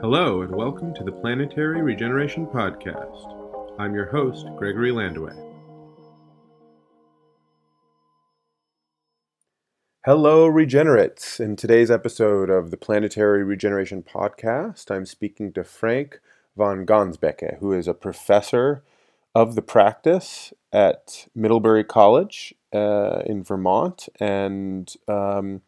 Hello, and welcome to the Planetary Regeneration Podcast. I'm your host, Gregory Landua. Hello, regenerates. In today's episode of the Planetary Regeneration Podcast, I'm speaking to Frank Van Gansbeke, who is a professor of the practice at Middlebury College uh, in Vermont and um,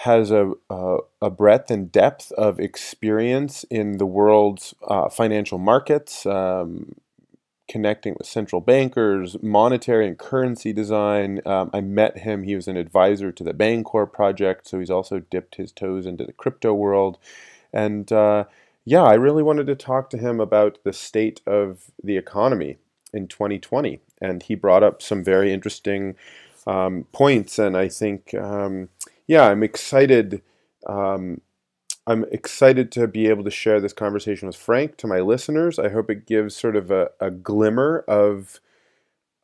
has a, a, a, breadth and depth of experience in the world's uh, financial markets, um, connecting with central bankers, monetary and currency design. Um, I met him, he was an advisor to the Bancor project, so he's also dipped his toes into the crypto world. And uh, yeah, I really wanted to talk to him about the state of the economy in 2020. And he brought up some very interesting um, points, and I think um, yeah, I'm excited. Um, I'm excited to be able to share this conversation with Frank to my listeners. I hope it gives sort of a, a glimmer of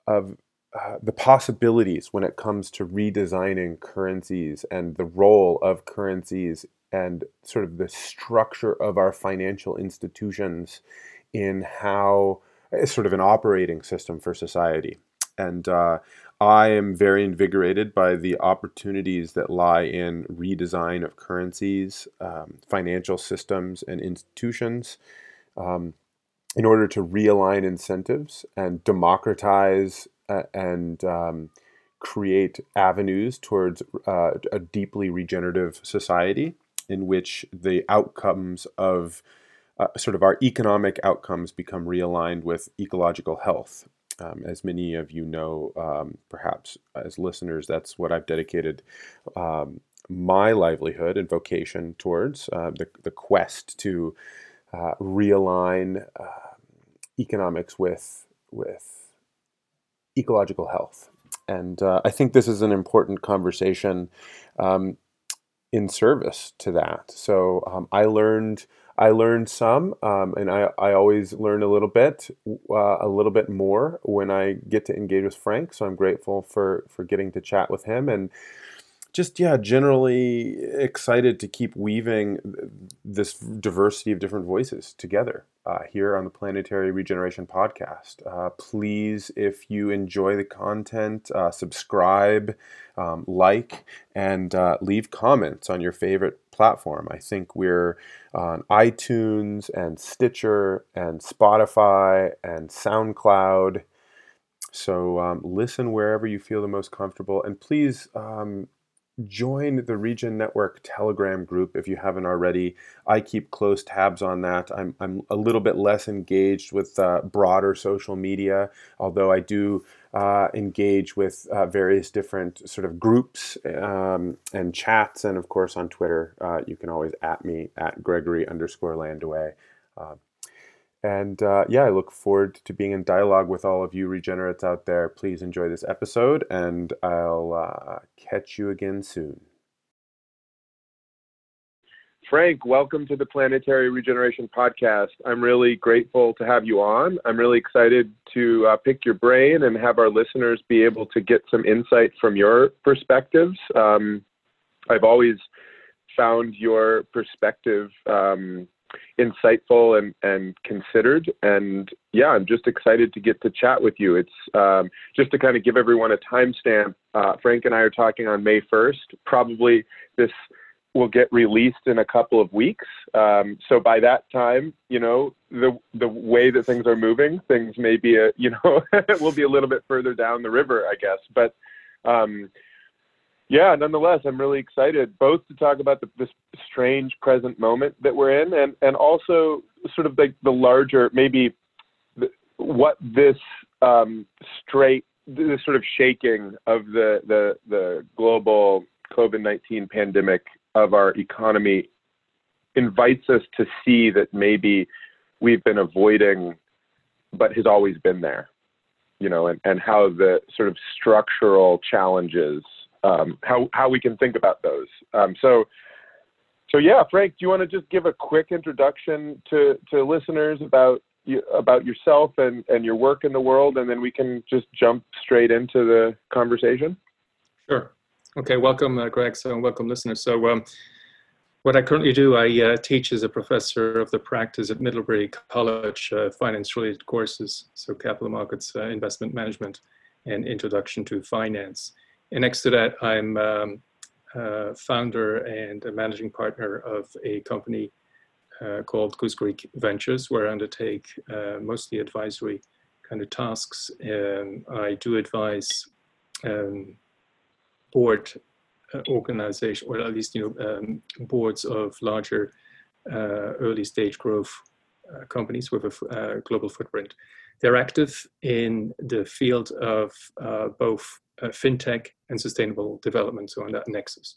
of uh, the possibilities when it comes to redesigning currencies and the role of currencies and sort of the structure of our financial institutions in how it's sort of an operating system for society. And uh, I am very invigorated by the opportunities that lie in redesign of currencies, um, financial systems, and institutions um, in order to realign incentives and democratize uh, and um, create avenues towards uh, a deeply regenerative society in which the outcomes of uh, sort of our economic outcomes become realigned with ecological health um, as many of you know, um, perhaps as listeners, that's what I've dedicated um, my livelihood and vocation towards uh, the, the quest to uh, realign uh, economics with, with ecological health. And uh, I think this is an important conversation um, in service to that. So um, I learned I learned some, um, and I, I always learn a little bit, uh, a little bit more when I get to engage with Frank. So I'm grateful for for getting to chat with him, and just yeah, generally excited to keep weaving this diversity of different voices together uh, here on the Planetary Regeneration Podcast. Uh, please, if you enjoy the content, uh, subscribe, um, like, and uh, leave comments on your favorite platform. I think we're on iTunes and Stitcher and Spotify and SoundCloud. So um, listen wherever you feel the most comfortable, and please um, join the Regen Network Telegram group if you haven't already. I keep close tabs on that. I'm, I'm a little bit less engaged with uh, broader social media, although I do uh, engage with uh, various different sort of groups um, and chats. And of course, on Twitter, uh, you can always at me at Gregory underscore Landua. And uh, yeah, I look forward to being in dialogue with all of you regenerates out there. Please enjoy this episode, and I'll uh, catch you again soon. Frank, welcome to the Planetary Regeneration Podcast. I'm really grateful to have you on. I'm really excited to uh, pick your brain and have our listeners be able to get some insight from your perspectives. Um, I've always found your perspective um, insightful and, and considered. And yeah, I'm just excited to get to chat with you. It's um, just to kind of give everyone a timestamp. Uh, Frank and I are talking on May 1st. Probably this will get released in a couple of weeks. Um, so by that time, you know, the the way that things are moving, things may be a you know will be a little bit further down the river, I guess. But um, yeah, nonetheless, I'm really excited both to talk about the, this strange present moment that we're in, and and also sort of like the, the larger maybe the, what this um, straight this sort of shaking of the the the global COVID-19 pandemic of our economy invites us to see that maybe we've been avoiding, but has always been there, you know, and, and how the sort of structural challenges um, how how we can think about those. Um, so so yeah, Frank, do you want to just give a quick introduction to to listeners about about yourself and and your work in the world, and then we can just jump straight into the conversation. Sure. Okay. Welcome, uh, Greg. So welcome, listeners. So. Um, what I currently do, I uh, teach as a professor of the practice at Middlebury College, uh, finance-related courses, so capital markets, uh, investment management, and introduction to finance. And next to that, I'm um, uh, founder and a managing partner of a company uh, called Goose Creek Ventures, where I undertake uh, mostly advisory kind of tasks. And I do advise um, board uh, organization, or at least you know um, boards of larger uh, early stage growth uh, companies with a global footprint. They're active in the field of both fintech and sustainable development, so on that nexus.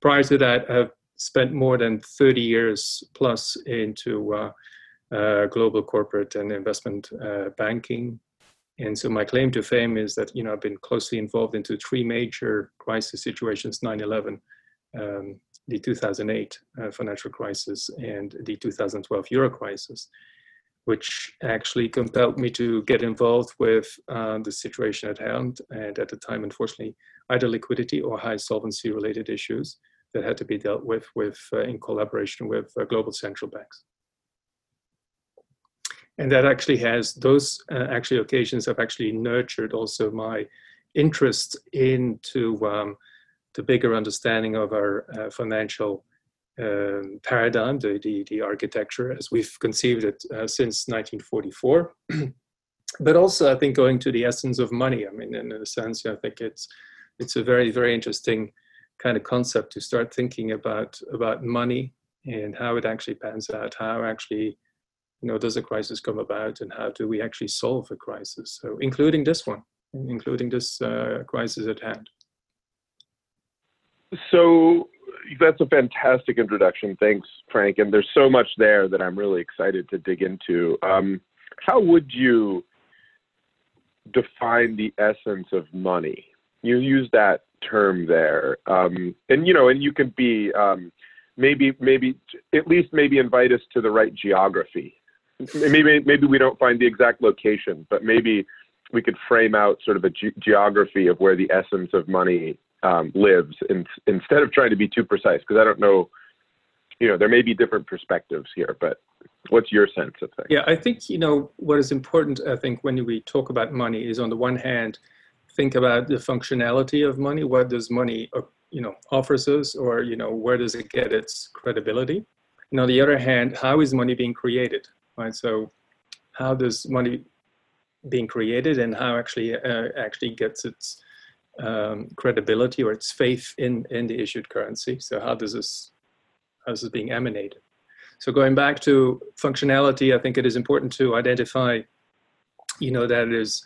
Prior to that, I've spent more than 30 years plus into uh, uh, global corporate and investment uh, banking. And so my claim to fame is that, you know, I've been closely involved into three major crisis situations, 9-11, um, the 2008 uh, financial crisis and the 2012 euro crisis, which actually compelled me to get involved with uh, the situation at hand. And at the time, unfortunately, either liquidity or high solvency related issues that had to be dealt with, with uh, in collaboration with uh, global central banks. And that actually has, those uh, actually occasions have actually nurtured also my interest into um, the bigger understanding of our uh, financial um, paradigm, the, the, the, architecture as we've conceived it uh, since 1944. but also, I think going to the essence of money. I mean, in, a sense, I think it's it's a very very interesting kind of concept to start thinking about about money and how it actually pans out, how actually you know does a crisis come about, and how do we actually solve a crisis? So including this one, including this uh, crisis at hand. So that's a fantastic introduction. Thanks, Frank. And there's so much there that I'm really excited to dig into. Um, how would you define the essence of money? You use that term there, um, and you know, and you can be um, maybe maybe at least maybe invite us to the right geography. Maybe maybe we don't find the exact location, but maybe we could frame out sort of a ge- geography of where the essence of money um, lives, in, instead of trying to be too precise. Because I don't know, you know, there may be different perspectives here, but what's your sense of things? Yeah, I think you know what is important. I think when we talk about money is on the one hand think about the functionality of money. What does money, uh, you know, offers us, or you know, where does it get its credibility? And on the other hand, how is money being created? Right. So, how does money being created, and how actually uh, actually gets its um, credibility or its faith in in the issued currency? So, how does this how is this being emanated? So, going back to functionality, I think it is important to identify, you know, that it is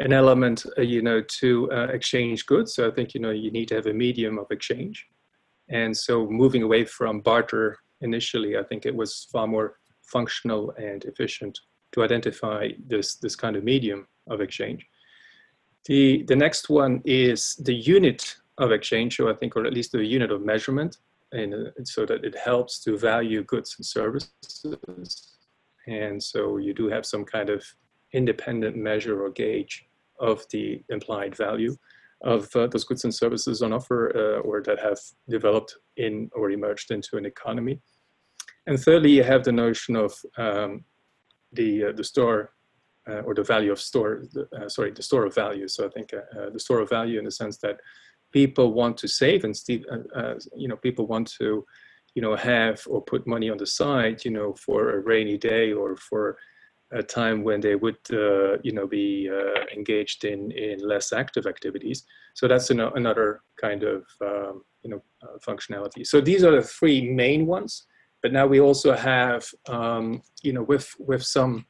an element, uh, you know, to uh, exchange goods. So I think, you know, you need to have a medium of exchange. And so moving away from barter initially, I think it was far more functional and efficient to identify this, this kind of medium of exchange. The, the next one is the unit of exchange, so I think, or at least the unit of measurement, and uh, so that it helps to value goods and services. And so you do have some kind of independent measure or gauge of the implied value of uh, those goods and services on offer uh, or that have developed in or emerged into an economy. And thirdly, you have the notion of um, the, uh, the store uh, or the value of store, uh, sorry, the store of value. So I think uh, the store of value in the sense that people want to save and, you know, people want to, you know, have or put money on the side, you know, for a rainy day or for a time when they would, uh, you know, be uh, engaged in in less active activities. So that's an, another kind of um, you know uh, functionality. So these are the three main ones. But now we also have, um, you know, with with some.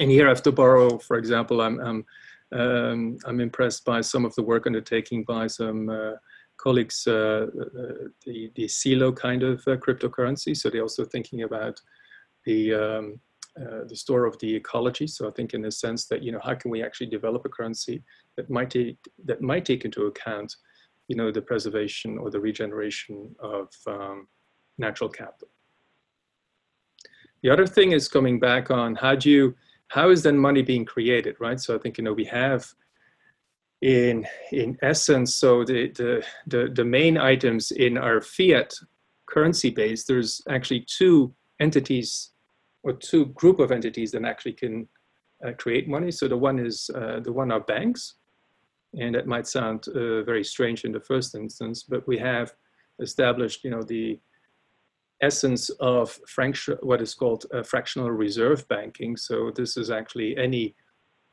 And here I have to borrow, for example, I'm I'm, um, I'm impressed by some of the work undertaking by some uh, colleagues, uh, uh, the the Celo kind of cryptocurrency. So they're also thinking about the um, uh, the store of the ecology. So I think in the sense that, you know, how can we actually develop a currency that might take, that might take into account, you know, the preservation or the regeneration of um, natural capital. The other thing is coming back on how do you, how is then money being created, right? So I think, you know, we have in, in essence, so the, the, the, the main items in our fiat currency base there's actually two entities or two group of entities that actually can uh, create money. So the one is uh, the one are banks, and that might sound uh, very strange in the first instance, but we have established, you know, the essence of what is called fractional reserve banking. So this is actually any,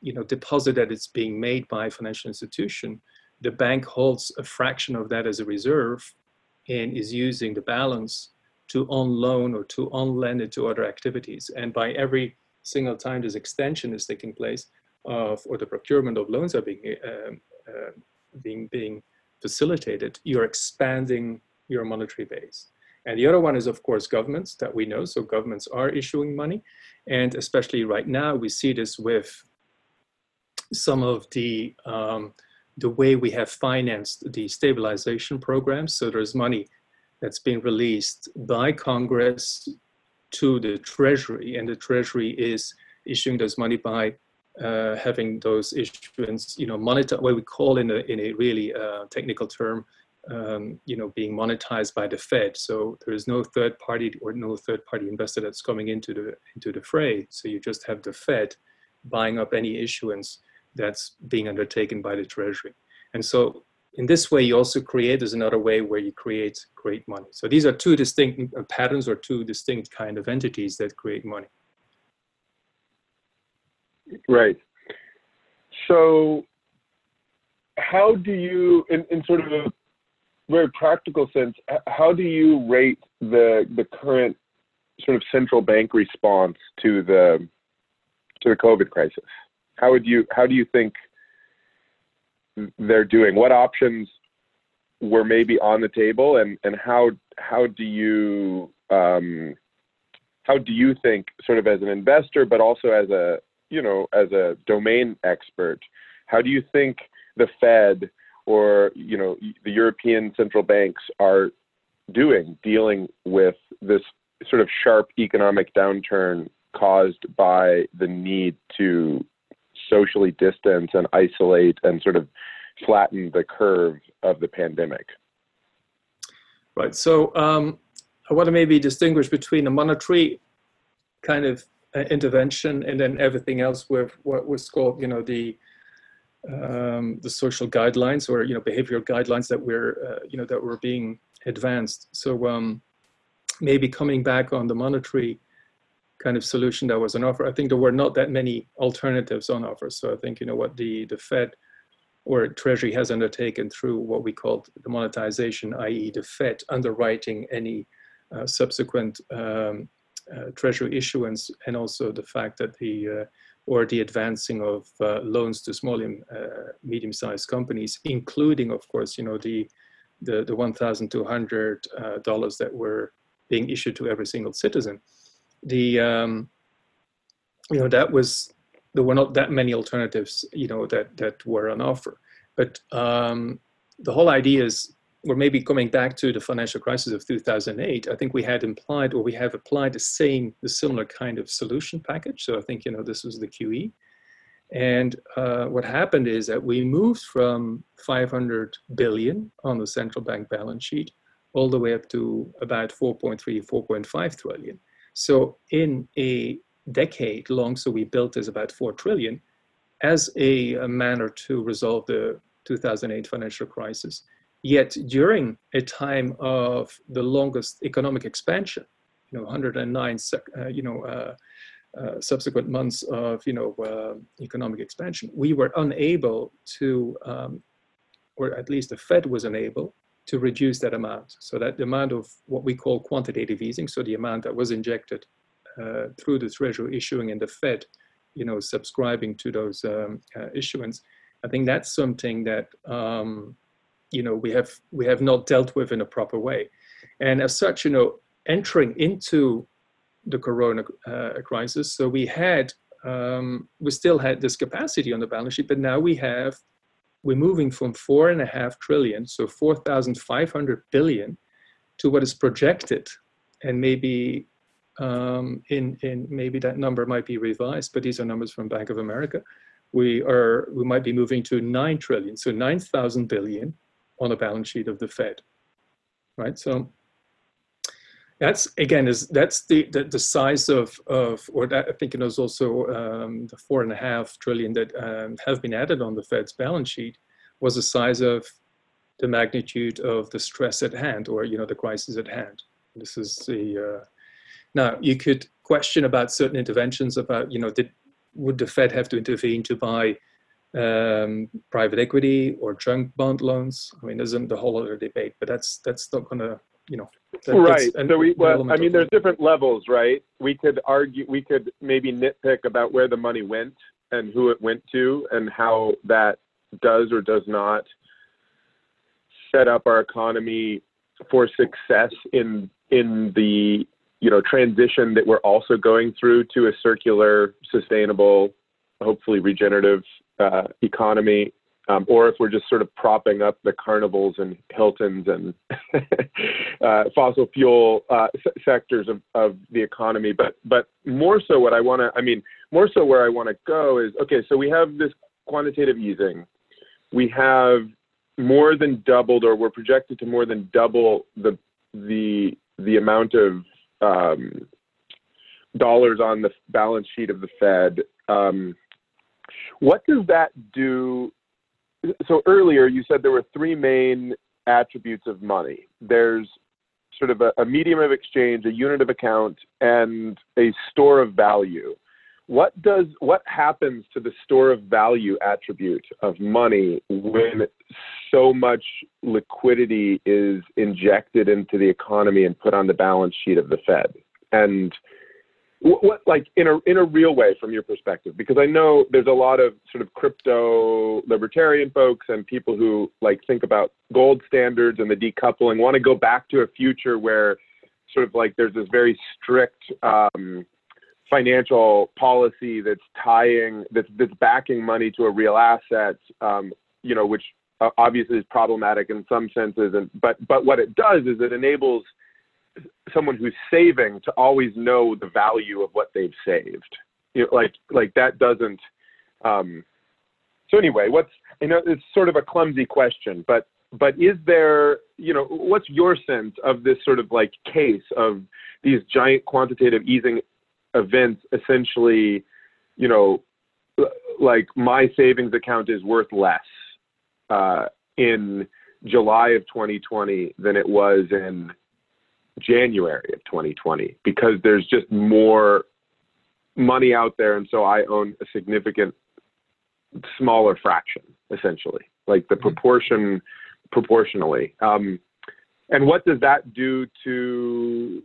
you know, deposit that is being made by a financial institution. The bank holds a fraction of that as a reserve and is using the balance to on loan or to on lend it to other activities. And by every single time this extension is taking place of, or the procurement of loans are being, um, uh, being, being facilitated, you're expanding your monetary base. And the other one is, of course, governments that we know. So governments are issuing money. And especially right now, we see this with some of the, um, the way we have financed the stabilization programs. So there's money that's being released by Congress to the Treasury, and the Treasury is issuing those money by uh, having those issuance, you know, monetized, what we call in a, in a really uh, technical term, um, you know, being monetized by the Fed. So there is no third party or no third party investor that's coming into the into the fray. So you just have the Fed buying up any issuance that's being undertaken by the Treasury. And so in this way, you also create, there's another way where you create create money. So these are two distinct uh, patterns or two distinct kind of entities that create money. Right. So how do you, in, in sort of a very practical sense, how do you rate the the current sort of central bank response to the to the COVID crisis? How would you how do you think they're doing? What options were maybe on the table, and and how how do you um, how do you think, sort of as an investor, but also as a you know as a domain expert, how do you think the Fed or you know the European central banks are doing dealing with this sort of sharp economic downturn caused by the need to socially distance and isolate and sort of flatten the curve of the pandemic? Right. So um, I want to maybe distinguish between a monetary kind of uh, intervention and then everything else with what was called, you know, the um, the social guidelines or you know behavioral guidelines that were uh, you know that were being advanced. So um, maybe coming back on the monetary kind of solution that was on offer. I think there were not that many alternatives on offer. So I think you know what the the Fed or Treasury has undertaken through what we call the monetization, i.e., the Fed underwriting any uh, subsequent um, uh, Treasury issuance, and also the fact that the uh, or the advancing of uh, loans to small and uh, medium-sized companies, including, of course, you know the the, the 1,200 uh, dollars that were being issued to every single citizen. The um, you know that was there were not that many alternatives, you know, that that were on offer. But um, the whole idea is, or maybe coming back to the financial crisis of 2008, I think we had implied or we have applied the same, the similar kind of solution package. So I think you know this was the QE. And uh, what happened is that we moved from 500 billion on the central bank balance sheet all the way up to about 4.3, 4.5 trillion. So in a decade long, so we built this about 4 trillion as a, a manner to resolve the 2008 financial crisis. Yet during a time of the longest economic expansion, you know, 109, uh, you know, uh, uh, subsequent months of, you know, uh, economic expansion, we were unable to, um, or at least the Fed was unable to reduce that amount. So that amount of what we call quantitative easing, so the amount that was injected uh, through the Treasury issuing and the Fed, you know, subscribing to those um, uh, issuance. I think that's something that um, you know we have we have not dealt with in a proper way, and as such, you know, entering into the Corona uh, crisis, so we had um, we still had this capacity on the balance sheet, but now we have we're moving from four and a half trillion, so four thousand five hundred billion, to what is projected, and maybe um, in, in maybe that number might be revised, but these are numbers from Bank of America. We are we might be moving to nine trillion, so nine thousand billion on the balance sheet of the Fed, right? So that's again is that's the, the, the size of of or that I think it was also um, the four and a half trillion that um, have been added on the Fed's balance sheet was the size of the magnitude of the stress at hand or you know the crisis at hand. This is the uh, now you could question about certain interventions about you know did would the Fed have to intervene to buy um, private equity or junk bond loans? I mean, isn't the whole other debate, but that's that's not going to you know that, right. So we, well, I mean, there's different levels, right? We could argue, we could maybe nitpick about where the money went and who it went to and how that does or does not set up our economy for success in in the you know transition that we're also going through to a circular, sustainable, hopefully regenerative uh, economy um, or if we're just sort of propping up the carnivals and Hiltons and uh, fossil fuel uh, sectors of, of the economy. But but more so, what I want to, I mean, more so where I want to go is okay. So we have this quantitative easing. We have more than doubled, or we're projected to more than double the the the amount of um, dollars on the balance sheet of the Fed. Um, what does that do so earlier you said there were three main attributes of money. There's sort of a, a, medium of exchange, a unit of account, and a store of value. What does what happens to the store of value attribute of money when so much liquidity is injected into the economy and put on the balance sheet of the Fed? And what like in a in a real way from your perspective? Because i know there's a lot of sort of crypto libertarian folks and people who like think about gold standards and the decoupling want to go back to a future where sort of like there's this very strict um, financial policy that's tying that's that's backing money to a real asset um, you know which uh, obviously is problematic in some senses and but but what it does is it enables someone who's saving to always know the value of what they've saved. You know, like like that doesn't. Um, so anyway, what's you know it's sort of a clumsy question, but but is there you know what's your sense of this sort of like case of these giant quantitative easing events essentially you know like my savings account is worth less uh, in July of 2020 than it was in January of 2020 because there's just more money out there, and so I own a significant smaller fraction, essentially, like the mm-hmm. proportion proportionally. Um, and what does that do to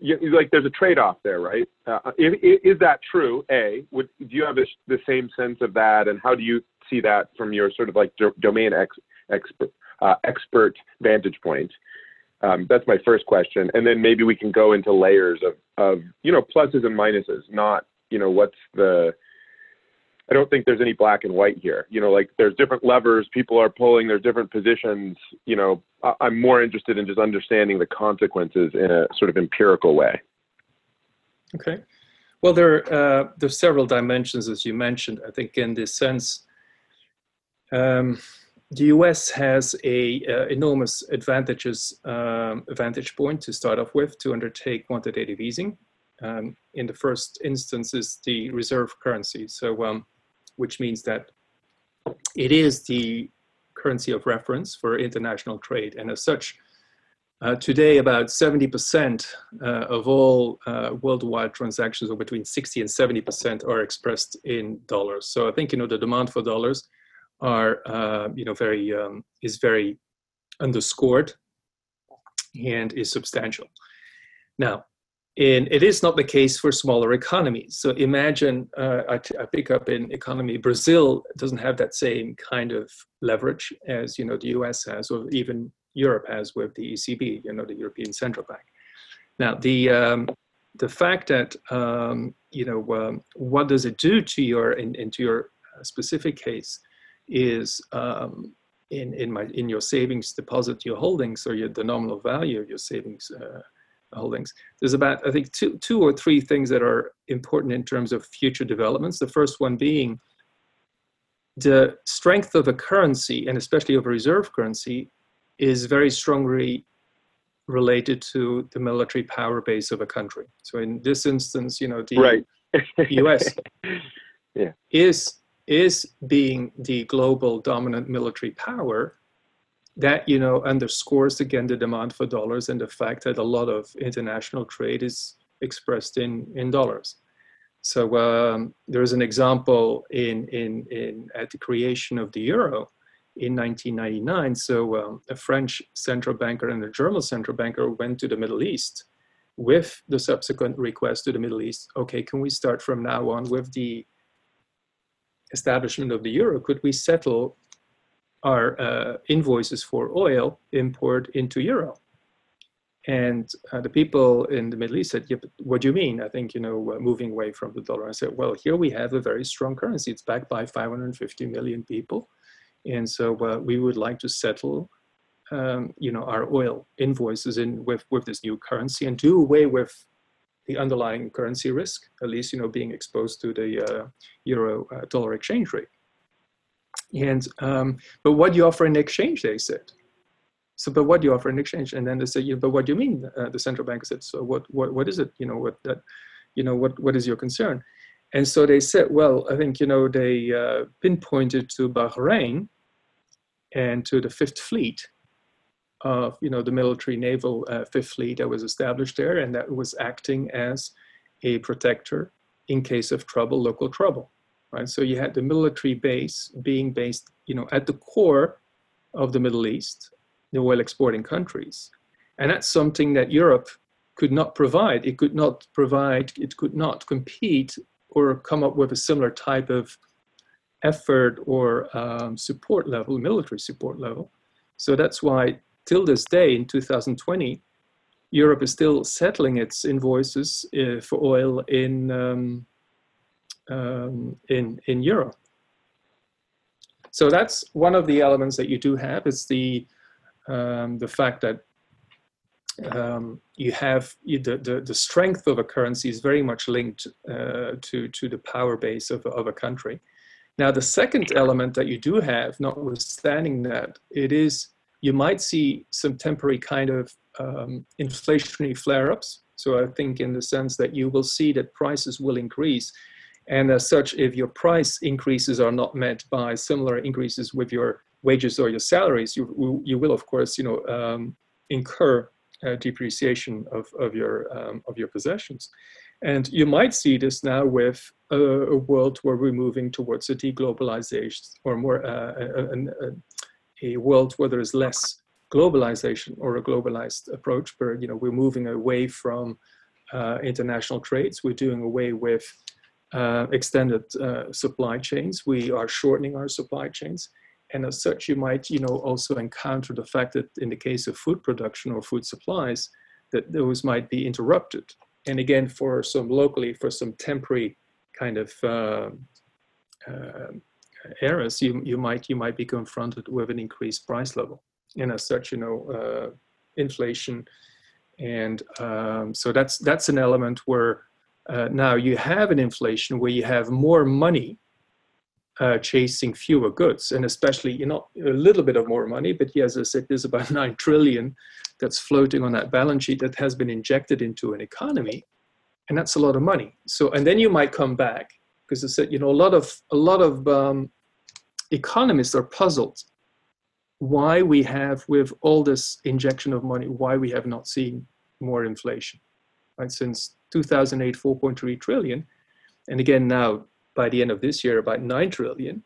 you, like? There's a trade-off there, right? Uh, is, is, that true? A, would do you have the same sense of that, and how do you see that from your sort of like do, domain ex, expert uh, expert vantage point? Um, that's my first question, and then maybe we can go into layers of of you know pluses and minuses. Not you know what's the I don't think there's any black and white here. You know, like there's different levers people are pulling. There's different positions. You know, I, am more interested in just understanding the consequences in a sort of empirical way. Okay. Well, there uh, there's several dimensions as you mentioned. I think in this sense. Um, the US has a uh, enormous advantages um, advantage point to start off with to undertake quantitative easing. Um, in the first instance is the reserve currency, so um, which means that it is the currency of reference for international trade, and as such, uh, today about 70% uh, of all uh, worldwide transactions, or between 60 and 70%, are expressed in dollars. So I think you know the demand for dollars are uh, you know very um, is very underscored and is substantial. Now, in, it is not the case for smaller economies. So imagine uh, I, t- I pick up in economy Brazil doesn't have that same kind of leverage as you know the U.S. has, or even Europe has with the ECB, you know the European Central Bank. Now the um, the fact that um, you know um, what does it do to your in, into your specific case is um, in in my in your savings deposit your holdings or your the nominal value of your savings uh, holdings there's about i think two two or three things that are important in terms of future developments the first one being the strength of a currency and especially of a reserve currency is very strongly related to the military power base of a country. So in this instance, you know, the right. US yeah. is is being the global dominant military power that you know underscores again the demand for dollars and the fact that a lot of international trade is expressed in in dollars. So um, there's an example in in in at the creation of the euro in 1999 so um, a french central banker and a german central banker went to the middle east with the subsequent request to the middle east. Okay can we start from now on with the establishment of the euro, could we settle our uh, invoices for oil import into euro? And uh, the people in the Middle East said, yeah, what do you mean? I think, you know, moving away from the dollar. I said, well, here we have a very strong currency. It's backed by 550 million people. And so uh, we would like to settle, um, you know, our oil invoices in with, with this new currency and do away with the underlying currency risk, at least you know being exposed to the uh, euro uh, dollar exchange rate. And um, but what do you offer in exchange? They said. So, but what do you offer in exchange? And then they said, yeah, but what do you mean? Uh, the central bank said, so what, what, what is it? You know, what that, you know, what, what is your concern? And so they said, well, I think, you know, they pinpointed to Bahrain and to the Fifth Fleet of you know the military naval uh, fifth fleet that was established there and that was acting as a protector in case of trouble local trouble right? So you had the military base being based you know at the core of the middle east the oil exporting countries. And that's something that europe could not provide. It could not provide it could not compete or come up with a similar type of effort or um, support level military support level. So that's why till this day in 2020, Europe is still settling its invoices uh, for oil in um, um, in in euro. So that's one of the elements that you do have is the um, the fact that um, you have you, the, the, the strength of a currency is very much linked uh, to to the power base of, of a country. Now the second element that you do have, notwithstanding that, it is you might see some temporary kind of um, inflationary flare-ups. So I think in the sense that you will see that prices will increase. And as such, if your price increases are not met by similar increases with your wages or your salaries, you, you will, of course, you know, um, incur depreciation of, of, your, um, of your possessions. And you might see this now with a, a world where we're moving towards a deglobalization or more uh, a, a, a world where there is less globalization or a globalized approach, where you know we're moving away from uh, international trades. We're doing away with uh, extended uh, supply chains. We are shortening our supply chains, and as such, you might you know also encounter the fact that in the case of food production or food supplies, that those might be interrupted. And again, for some locally, for some temporary kind of areas, you, you might you might be confronted with an increased price level, and as such, you know, uh, inflation, and um, so that's that's an element where uh, now you have an inflation where you have more money uh, chasing fewer goods, and especially you know a little bit of more money, but yeah, as I said, there's about nine trillion that's floating on that balance sheet that has been injected into an economy, and that's a lot of money. So, and then you might come back because I said, you know, a lot of a lot of um, economists are puzzled why we have, with all this injection of money, why we have not seen more inflation. Right, since 2008, 4.3 trillion, and again now by the end of this year, about 9 trillion.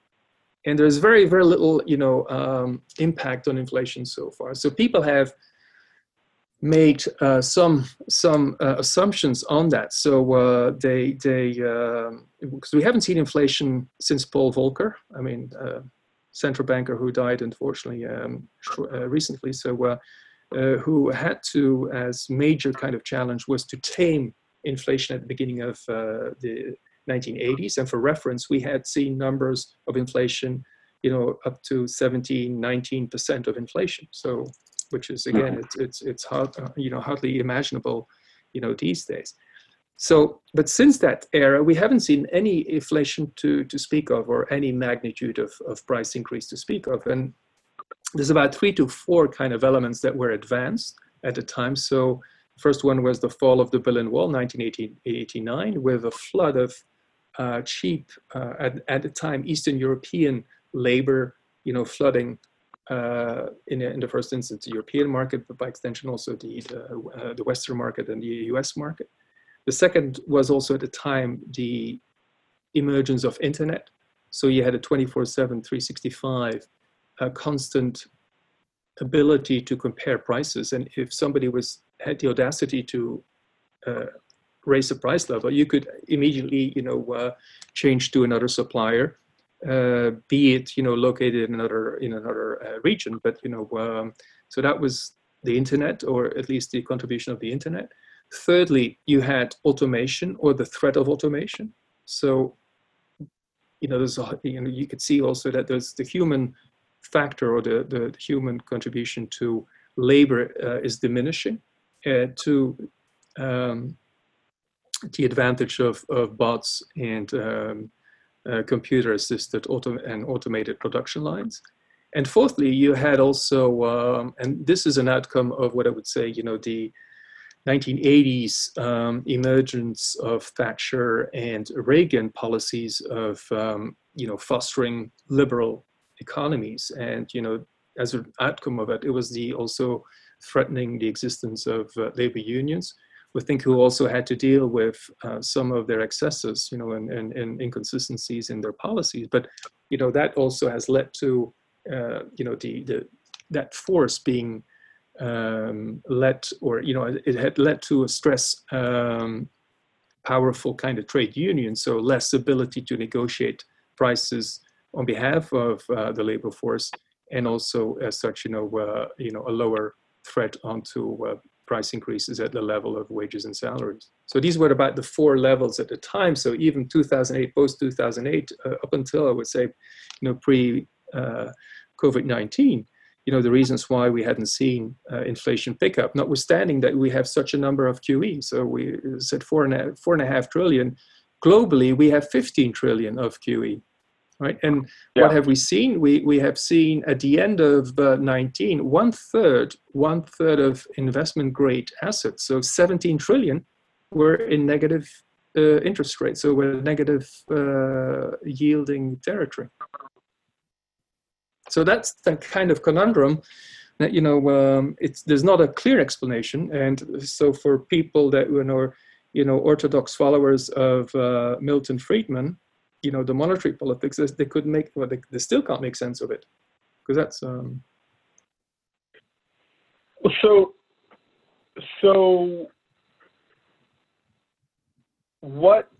And there's very, very little, you know, um, impact on inflation so far. So people have made uh, some some uh, assumptions on that. So uh, they they because um, we haven't seen inflation since Paul Volcker. I mean, uh, central banker who died unfortunately um, uh, recently. So uh, who had to as major kind of challenge was to tame inflation at the beginning of the 1980s. And for reference, we had seen numbers of inflation, you know, up to 17, 19 percent of inflation. So which is again it's it's it's hard uh, you know hardly imaginable you know these days. So but since that era we haven't seen any inflation to to speak of or any magnitude of, of price increase to speak of. And there's about three to four kind of elements that were advanced at the time. So first one was the fall of the Berlin Wall, 1989, with a flood of uh, cheap, uh, at, at the time, Eastern European labor, you know, flooding uh, in, in the first instance the European market, but by extension also the, the, uh, the Western market and the US market. The second was also at the time the emergence of internet. So you had a 24-7, 365 uh, constant ability to compare prices. And if somebody was had the audacity to uh, raise the price level, you could immediately, you know, uh, change to another supplier, uh, be it, you know, located in another in another uh, region. But you know, um, so that was the internet, or at least the contribution of the internet. Thirdly, you had automation or the threat of automation. So, you know, there's a, you know, you could see also that there's the human factor or the, the human contribution to labor uh, is diminishing uh, to um, the advantage of, of bots and um, uh, computer assisted auto and automated production lines. And fourthly, you had also, um, and this is an outcome of what I would say, you know, the 1980s um, emergence of Thatcher and Reagan policies of, um, you know, fostering liberal economies. And, you know, as an outcome of it, it was the also threatening the existence of uh, labor unions. Think who also had to deal with uh, some of their excesses, you know, and, and, and, inconsistencies in their policies. But, you know, that also has led to, uh, you know, the, the, that force being um, led, or, you know, it had led to a stress um, powerful kind of trade union, so less ability to negotiate prices on behalf of uh, the labor force, and also as such, you know, uh, you know, a lower threat onto uh, price increases at the level of wages and salaries. So these were about the four levels at the time. So even 2008, post 2008, uh, up until I would say, you know, pre uh, COVID-19, you know, the reasons why we hadn't seen uh, inflation pick up, notwithstanding that we have such a number of QE. So we said four and a, four and a half trillion. Globally, we have 15 trillion of QE right? And yeah. what have we seen? We we have seen at the end of uh, 19, one third, one third of investment grade assets, so 17 trillion, were in negative uh, interest rates, so we're negative uh, yielding territory. So that's the kind of conundrum that you know um, it's there's not a clear explanation, and so for people that you know you know orthodox followers of uh, Milton Friedman you know the monetary politics they couldn't make well, they, they still can't make sense of it because that's um so so what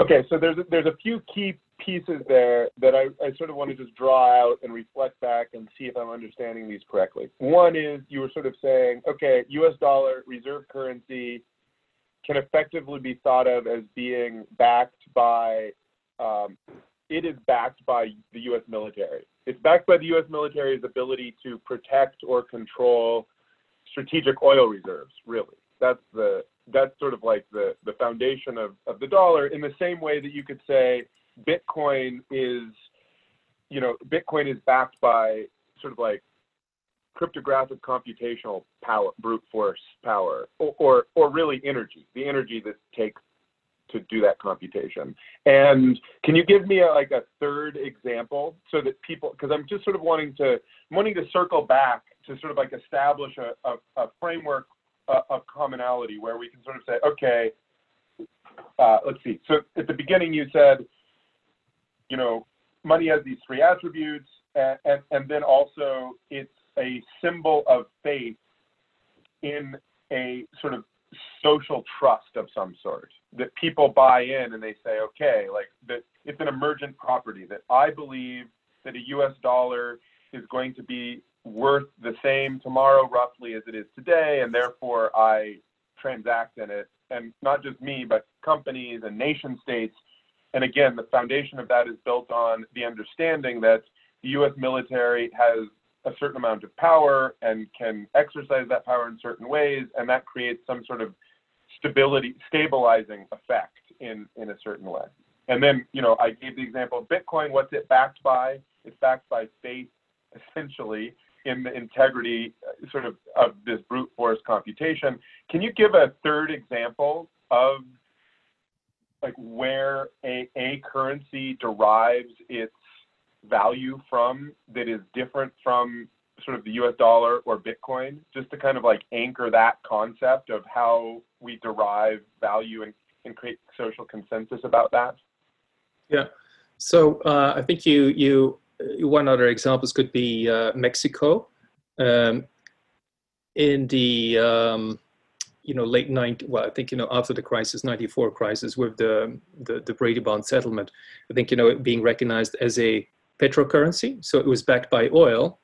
okay so there's there's a few key pieces there that I, I sort of want to just draw out and reflect back and see if I'm understanding these correctly. One is you were sort of saying, okay, US dollar, reserve currency, can effectively be thought of as being backed by, um, it is backed by the US military. It's backed by the US military's ability to protect or control strategic oil reserves, really. That's the that's sort of like the, the foundation of, of the dollar in the same way that you could say Bitcoin is, you know, Bitcoin is backed by sort of like cryptographic computational power, brute force power, or, or, or really energy, the energy that takes to do that computation. And can you give me a, like a third example so that people, because I'm just sort of wanting to wanting to circle back to sort of like establish a, a, a framework of commonality where we can sort of say, okay, uh, let's see. So at the beginning you said, you know, money has these three attributes, and, and, and then also it's a symbol of faith in a sort of social trust of some sort that people buy in and they say, okay, like that it's an emergent property that I believe that a US dollar is going to be worth the same tomorrow roughly as it is today, and therefore I transact in it. And not just me, but companies and nation states. And again, the foundation of that is built on the understanding that the US military has a certain amount of power and can exercise that power in certain ways, and that creates some sort of stability, stabilizing effect in in a certain way. And then, you know, I gave the example of Bitcoin. What's it backed by? It's backed by faith, essentially, in the integrity uh, sort of of this brute force computation. Can you give a third example of like where a, a currency derives its value from that is different from sort of the US dollar or Bitcoin, just to kind of like anchor that concept of how we derive value and, and create social consensus about that? Yeah. So uh, I think you you one other examples could be uh, Mexico. Um, in the um, you know late 90 well i think you know after the crisis 94 crisis with the, the the brady bond settlement i think you know it being recognized as a petrocurrency so it was backed by oil.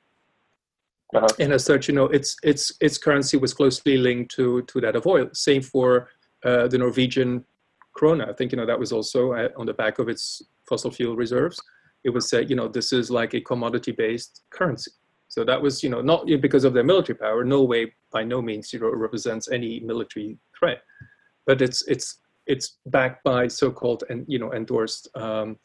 Uh-huh. and as such you know its its its currency was closely linked to to that of oil. Same for uh, the norwegian krona. I think you know that was also uh, on the back of its fossil fuel reserves. It was said you know this is like a commodity based currency. So that was, you know, not because of their military power. Norway, by no means, you know, represents any military threat, but it's it's it's backed by so-called and you know endorsed, um,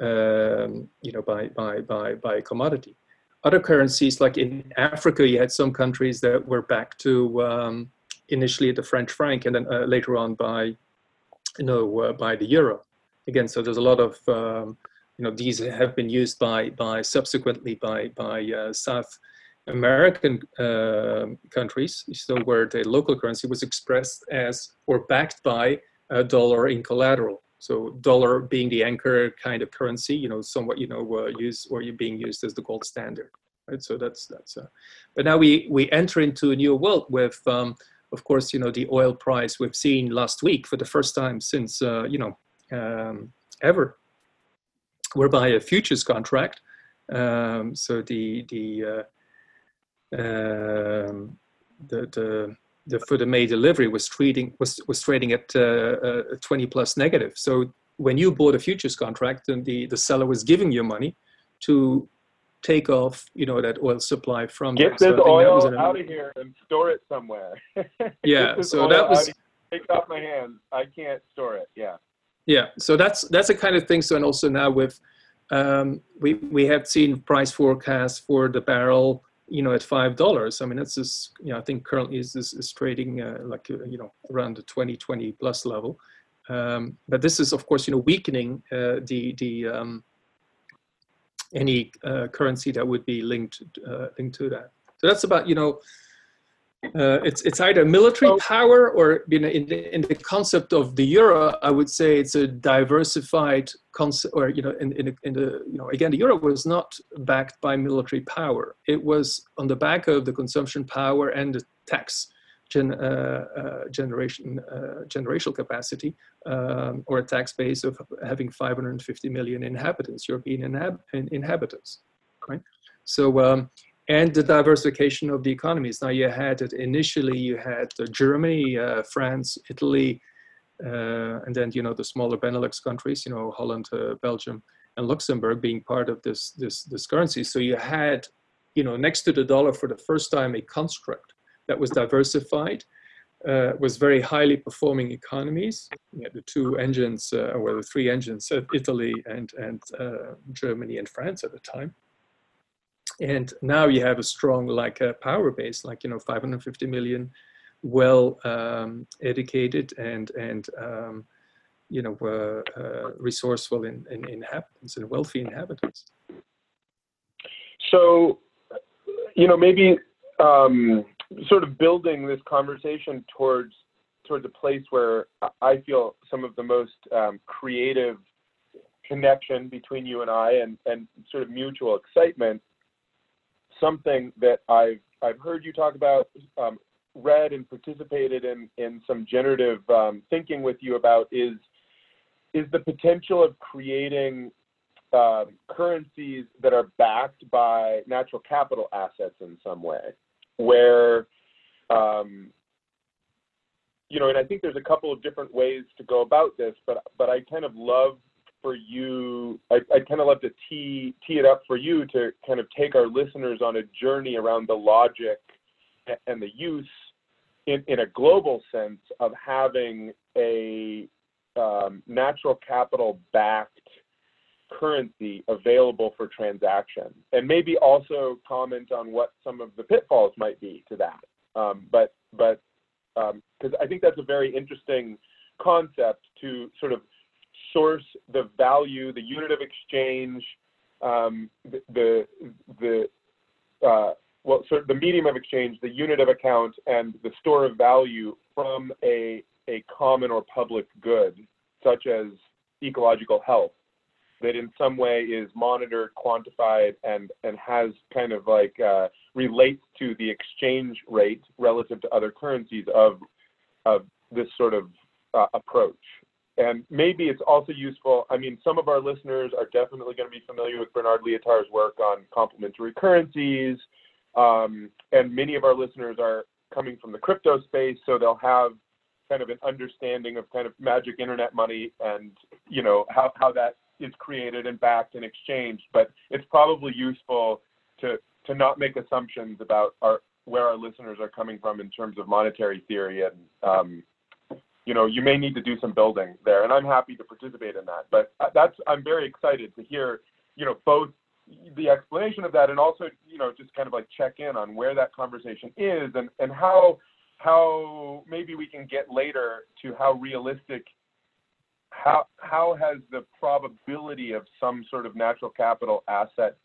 um, you know, by by by by commodity. Other currencies, like in Africa, you had some countries that were back to um, initially the French franc, and then uh, later on by, you know, uh, by the euro. Again, so there's a lot of um, you know, these have been used by, by subsequently by, by uh, South American uh, countries, so where the local currency was expressed as or backed by a dollar in collateral. So dollar being the anchor kind of currency, you know, somewhat, you know, uh, used or being used as the gold standard, right? So that's that's. Uh, but now we we enter into a new world with, um, of course, you know, the oil price we've seen last week for the first time since uh, you know um, ever whereby a futures contract, um, so the the, uh, um, the the the for the May delivery was trading was was trading at uh, uh, 20 plus negative. So when you bought a futures contract, then the the seller was giving you money to take off, you know, that oil supply from. Get this so oil out of here and store it somewhere. yeah, so that was. Take off my hands. I can't store it. Yeah. Yeah, so that's that's the kind of thing. So and also now with um, we we have seen price forecasts for the barrel, you know, at five dollars. I mean, that's just you know I think currently is is, is trading uh, like uh, you know around the 20 20 plus level. Um, but this is of course you know weakening uh, the the um, any uh, currency that would be linked uh, linked to that. So that's about you know uh, it's it's either military oh. power or you know in the in the concept of the euro i would say it's a diversified concept or you know in, in, in the you know again the euro was not backed by military power it was on the back of the consumption power and the tax gen, uh, uh, generation uh, generational capacity um, or a tax base of having 550 million inhabitants european inhab- inhabitants right so um, and the diversification of the economies. Now you had it initially, you had uh, Germany, uh, France, Italy, uh, and then you know the smaller Benelux countries, you know Holland, uh, Belgium, and Luxembourg being part of this this this currency. So you had, you know, next to the dollar for the first time a construct that was diversified. Uh, was very highly performing economies. You the two engines, uh, or the three engines, Italy and and Germany and France at the time and now you have a strong like a uh, power base like you know 550 million well um, educated and and um, you know uh, uh, resourceful in, in, inhabitants and wealthy inhabitants. So you know maybe um, sort of building this conversation towards towards a place where I feel some of the most um, creative connection between you and I and, and sort of mutual excitement something that I've I've heard you talk about, um, read and participated in in some generative um, thinking with you about is is the potential of creating uh, currencies that are backed by natural capital assets in some way, where um, you know, and I think there's a couple of different ways to go about this, but but I kind of love for you, I, I'd kind of love to tee, tee it up for you to kind of take our listeners on a journey around the logic and the use in, in a global sense of having a um, natural capital backed currency available for transaction, and maybe also comment on what some of the pitfalls might be to that. Um, but but because um, I think that's a very interesting concept to sort of source the value, the unit of exchange, um, the the, the uh, well, sort of the medium of exchange, the unit of account, and the store of value from a a common or public good, such as ecological health, that in some way is monitored, quantified, and and has kind of like uh, relates to the exchange rate relative to other currencies of of this sort of uh, approach. And maybe it's also useful. I mean, some of our listeners are definitely going to be familiar with Bernard Lietaer's work on complementary currencies, um, and many of our listeners are coming from the crypto space, so they'll have kind of an understanding of kind of magic internet money and you know how, how that is created and backed and exchanged. But it's probably useful to to not make assumptions about our where our listeners are coming from in terms of monetary theory and um, you know you may need to do some building there and i'm happy to participate in that. But uh, that's i'm very excited to hear you know both the explanation of that and also you know just kind of like check in on where that conversation is and and how how maybe we can get later to how realistic how how has the probability of some sort of natural capital asset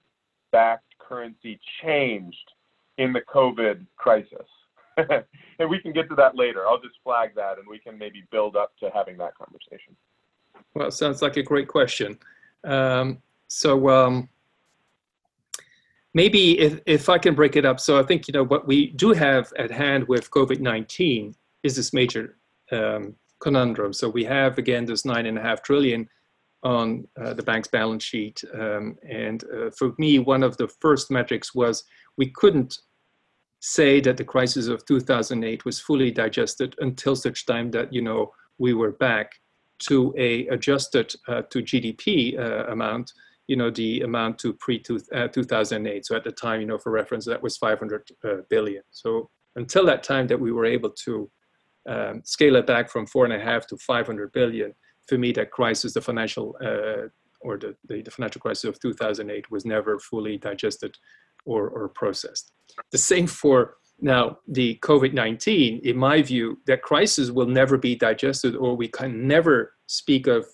backed currency changed in the covid crisis and we can get to that later i'll just flag that and we can maybe build up to having that conversation well sounds like a great question um, so um, maybe if, if I can break it up. So I think, you know, what we do have at hand with COVID-19 is this major um, conundrum. So we have, again, this nine and a half trillion on uh, the bank's balance sheet. Um, and uh, for me, one of the first metrics was we couldn't say that the crisis of 2008 was fully digested until such time that, you know, we were back to a adjusted uh, to GDP uh, amount you know, the amount to pre-2008. Uh, so at the time, you know, for reference, that was 500 uh, billion. So until that time that we were able to um, scale it back from four and a half to 500 billion, for me, that crisis, the financial uh, or the, the, the, financial crisis of 2008 was never fully digested or, or processed. The same for now the COVID-19, in my view, that crisis will never be digested or we can never speak of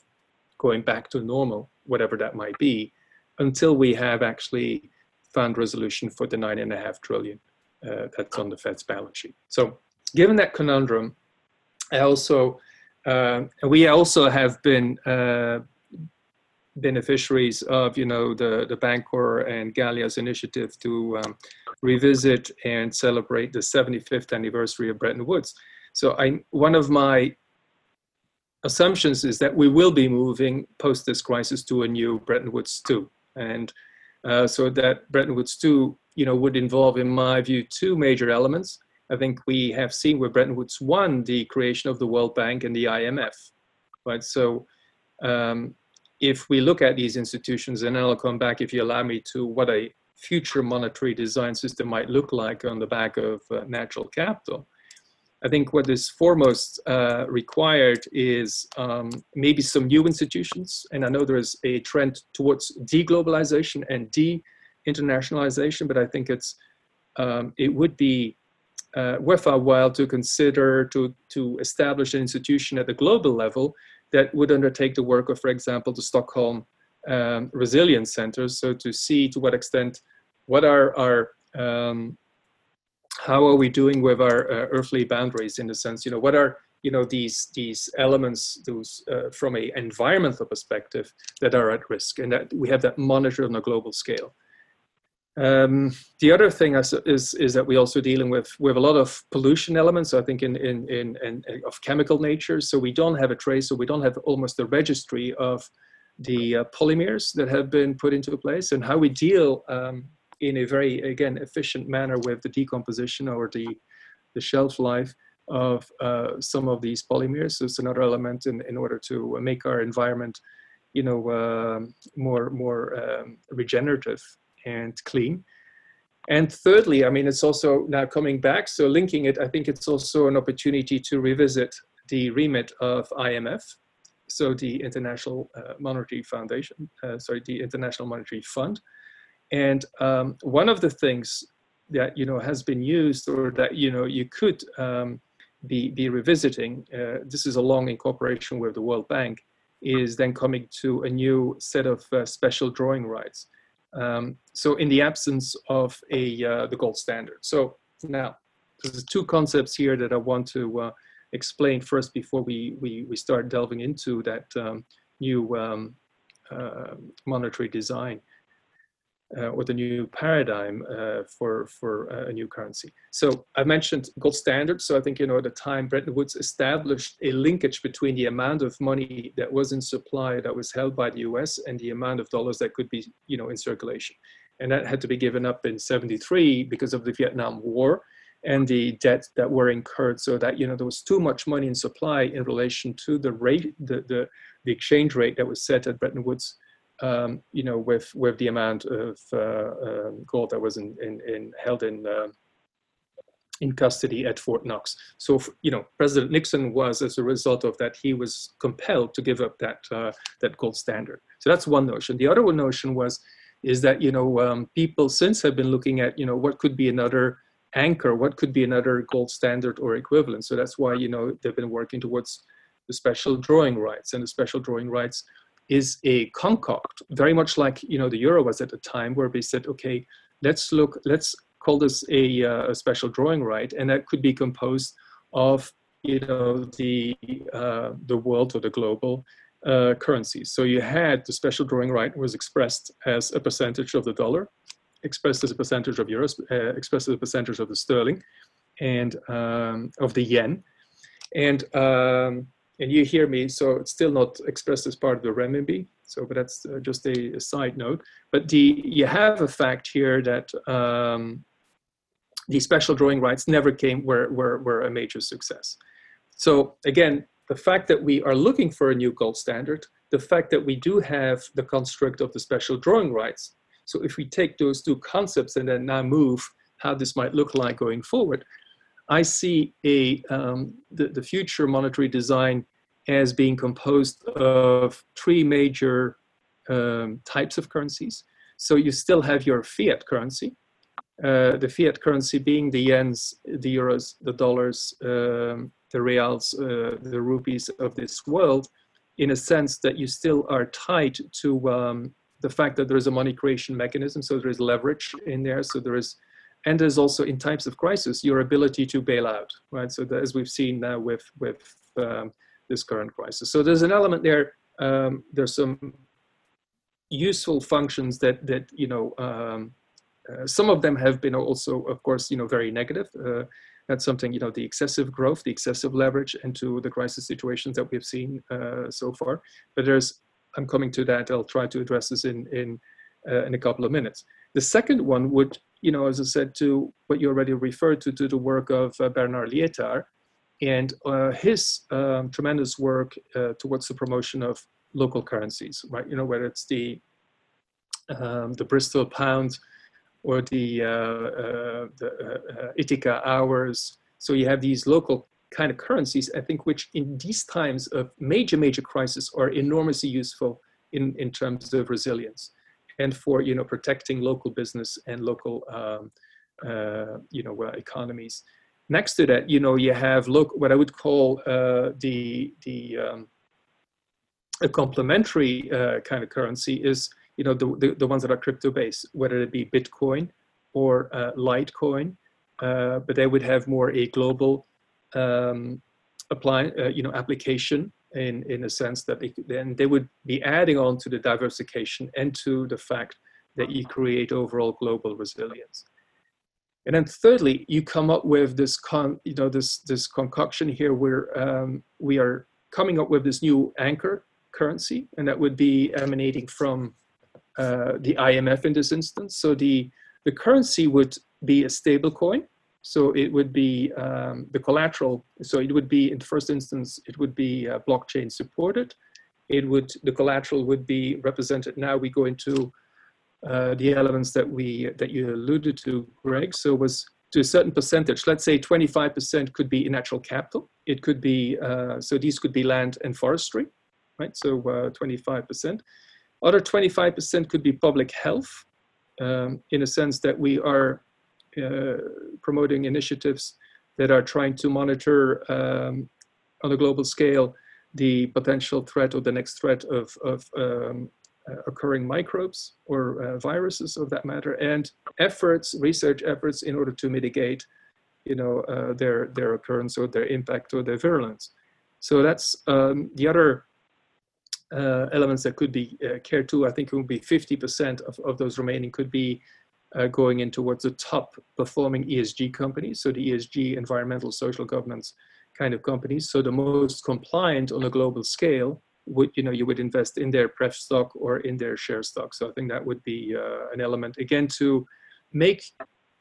going back to normal whatever that might be, until we have actually found resolution for the nine and a half trillion uh, that's on the Fed's balance sheet. So given that conundrum, I also, uh, we also have been uh, beneficiaries of, you know, the, the Bancor and Gallia's initiative to um, revisit and celebrate the 75th anniversary of Bretton Woods. So I, one of my assumptions is that we will be moving post this crisis to a new Bretton Woods 2. And uh, so that Bretton Woods 2, you know, would involve, in my view, two major elements. I think we have seen with Bretton Woods 1 the creation of the World Bank and the IMF, right? So um, if we look at these institutions, and I'll come back, if you allow me, to what a future monetary design system might look like on the back of uh, natural capital. I think what is foremost uh, required is um, maybe some new institutions. And I know there is a trend towards deglobalization and de-internationalization, but I think it's um, it would be uh, worth our while to consider to, to establish an institution at the global level that would undertake the work of, for example, the Stockholm um, Resilience Centers. So to see to what extent what are our um, how are we doing with our uh, earthly boundaries in the sense, you know, what are, you know, these, these elements, those uh, from a environmental perspective that are at risk and that we have that monitored on a global scale. Um, the other thing is, is, is that we're also dealing with with a lot of pollution elements. I think in, in in, in of chemical nature. So we don't have a trace, so we don't have almost a registry of the uh, polymers that have been put into place and how we deal um, in a very, again, efficient manner with the decomposition or the, the shelf life of uh, some of these polymers. So it's another element in, in order to make our environment, you know, uh, more, more um, regenerative and clean. And thirdly, I mean, it's also now coming back. So linking it, I think it's also an opportunity to revisit the remit of IMF so the International uh, Monetary Foundation, uh, sorry, the International Monetary Fund. And um, one of the things that you know has been used, or that you know you could um, be be revisiting, uh, this is along in cooperation with the World Bank, is then coming to a new set of uh, special drawing rights. Um, so in the absence of a uh, the gold standard. So now there's two concepts here that I want to uh, explain first before we, we, we start delving into that um, new um, uh, monetary design uh, or the new paradigm uh, for, for a new currency. So I mentioned gold standard. So I think, you know, at the time Bretton Woods established a linkage between the amount of money that was in supply that was held by the US and the amount of dollars that could be, you know, in circulation. And that had to be given up in 73 because of the Vietnam War and the debt that were incurred so that you know there was too much money in supply in relation to the rate the the, the exchange rate that was set at Bretton Woods um, you know with with the amount of uh, um, gold that was in, in, in held in uh, in custody at Fort Knox. So, you know, President Nixon was, as a result of that, he was compelled to give up that uh, that gold standard. So that's one notion. The other one notion was, is that you know um, people since have been looking at you know what could be another anchor what could be another gold standard or equivalent. So that's why you know they've been working towards the special drawing rights, and the special drawing rights is a concoct, very much like you know the euro was at the time, where we said, okay, let's look, let's call this a, uh, a special drawing right, and that could be composed of you know the uh, the world or the global uh, currencies. So you had the special drawing right was expressed as a percentage of the dollar, expressed as a percentage of euros, uh, expressed as a percentage of the sterling and um, of the yen. And um, and you hear me, so it's still not expressed as part of the renminbi. So, but that's uh, just a, a, side note. But the you have a fact here that um, the special drawing rights never came were, were, were a major success. So again, the fact that we are looking for a new gold standard, the fact that we do have the construct of the special drawing rights so if we take those two concepts and then now move how this might look like going forward, I see a um, the, the future monetary design as being composed of three major um, types of currencies. So you still have your fiat currency, uh, the fiat currency being the yens, the euros, the dollars, um, the reals, uh, the rupees of this world, in a sense that you still are tied to um, the fact that there is a money creation mechanism, so there is leverage in there. So there is, and there's also in times of crisis your ability to bail out, right? So that, as we've seen now with with um, this current crisis. So there's an element there. Um, there's some useful functions that that you know. Um, uh, some of them have been also, of course, you know, very negative. Uh, that's something, you know, the excessive growth, the excessive leverage into the crisis situations that we've seen uh, so far. But there's I'm coming to that. I'll try to address this in in uh, in a couple of minutes. The second one would, you know, as I said, to what you already referred to, to the work of uh, Bernard Lietaer and uh, his um, tremendous work uh, towards the promotion of local currencies, right? You know, whether it's the um, the Bristol pound or the, uh, uh, the Ithaca hours. So you have these local kind of currencies, I think, which in these times of major, major crisis are enormously useful in, in terms of resilience and for, you know, protecting local business and local, um, uh, you know, uh, economies. Next to that, you know, you have look what I would call uh, the, the um, a complementary uh, kind of currency is, you know, the, the, the, ones that are crypto based, whether it be Bitcoin or uh, Litecoin, uh, but they would have more a global um, apply, you know, application in, in a sense that they, then they would be adding on to the diversification and to the fact that you create overall global resilience. And then thirdly, you come up with this con, you know, this, this concoction here where um, we are coming up with this new anchor currency, and that would be emanating from uh, the IMF in this instance. So the, the currency would be a stable coin, so it would be um, the collateral. So it would be in the first instance, it would be uh, blockchain supported. It would, the collateral would be represented. Now we go into uh, the elements that we, that you alluded to, Greg. So was to a certain percentage, let's say 25% could be natural capital. It could be, uh, so these could be land and forestry. right? So 25%. Other 25% could be public health, um, in a sense that we are uh, promoting initiatives that are trying to monitor um, on a global scale the potential threat or the next threat of, of um, uh, occurring microbes or uh, viruses of that matter, and efforts, research efforts in order to mitigate you know, uh, their, their occurrence or their impact or their virulence. So that's um, the other uh, elements that could be uh, cared to. I think it would be 50% of, of those remaining could be uh, going in towards the top performing ESG companies. So the ESG, environmental, social governance kind of companies. So the most compliant on a global scale would, you know, you would invest in their pref stock or in their share stock. So I think that would be uh, an element again to make,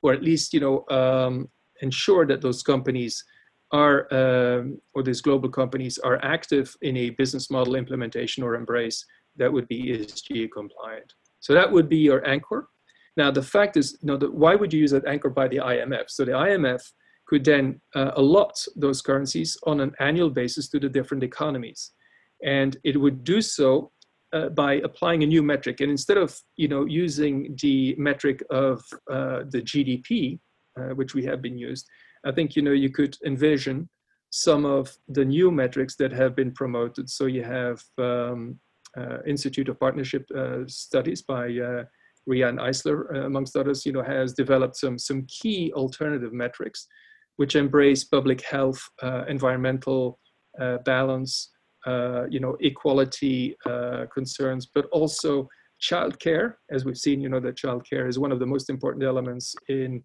or at least, you know, um, ensure that those companies are, um, or these global companies are active in a business model implementation or embrace that would be ESG compliant. So that would be your anchor. Now the fact is, you know, why would you use that anchor by the IMF? So the IMF could then uh, allot those currencies on an annual basis to the different economies, and it would do so uh, by applying a new metric. And instead of you know using the metric of uh, the GDP, uh, which we have been used, I think you know you could envision some of the new metrics that have been promoted. So you have um, uh, Institute of Partnership uh, Studies by uh, Riane Eisler, uh, amongst others, you know, has developed some some key alternative metrics, which embrace public health, uh, environmental balance, you know, equality concerns, but also childcare. As we've seen, you know, that childcare is one of the most important elements in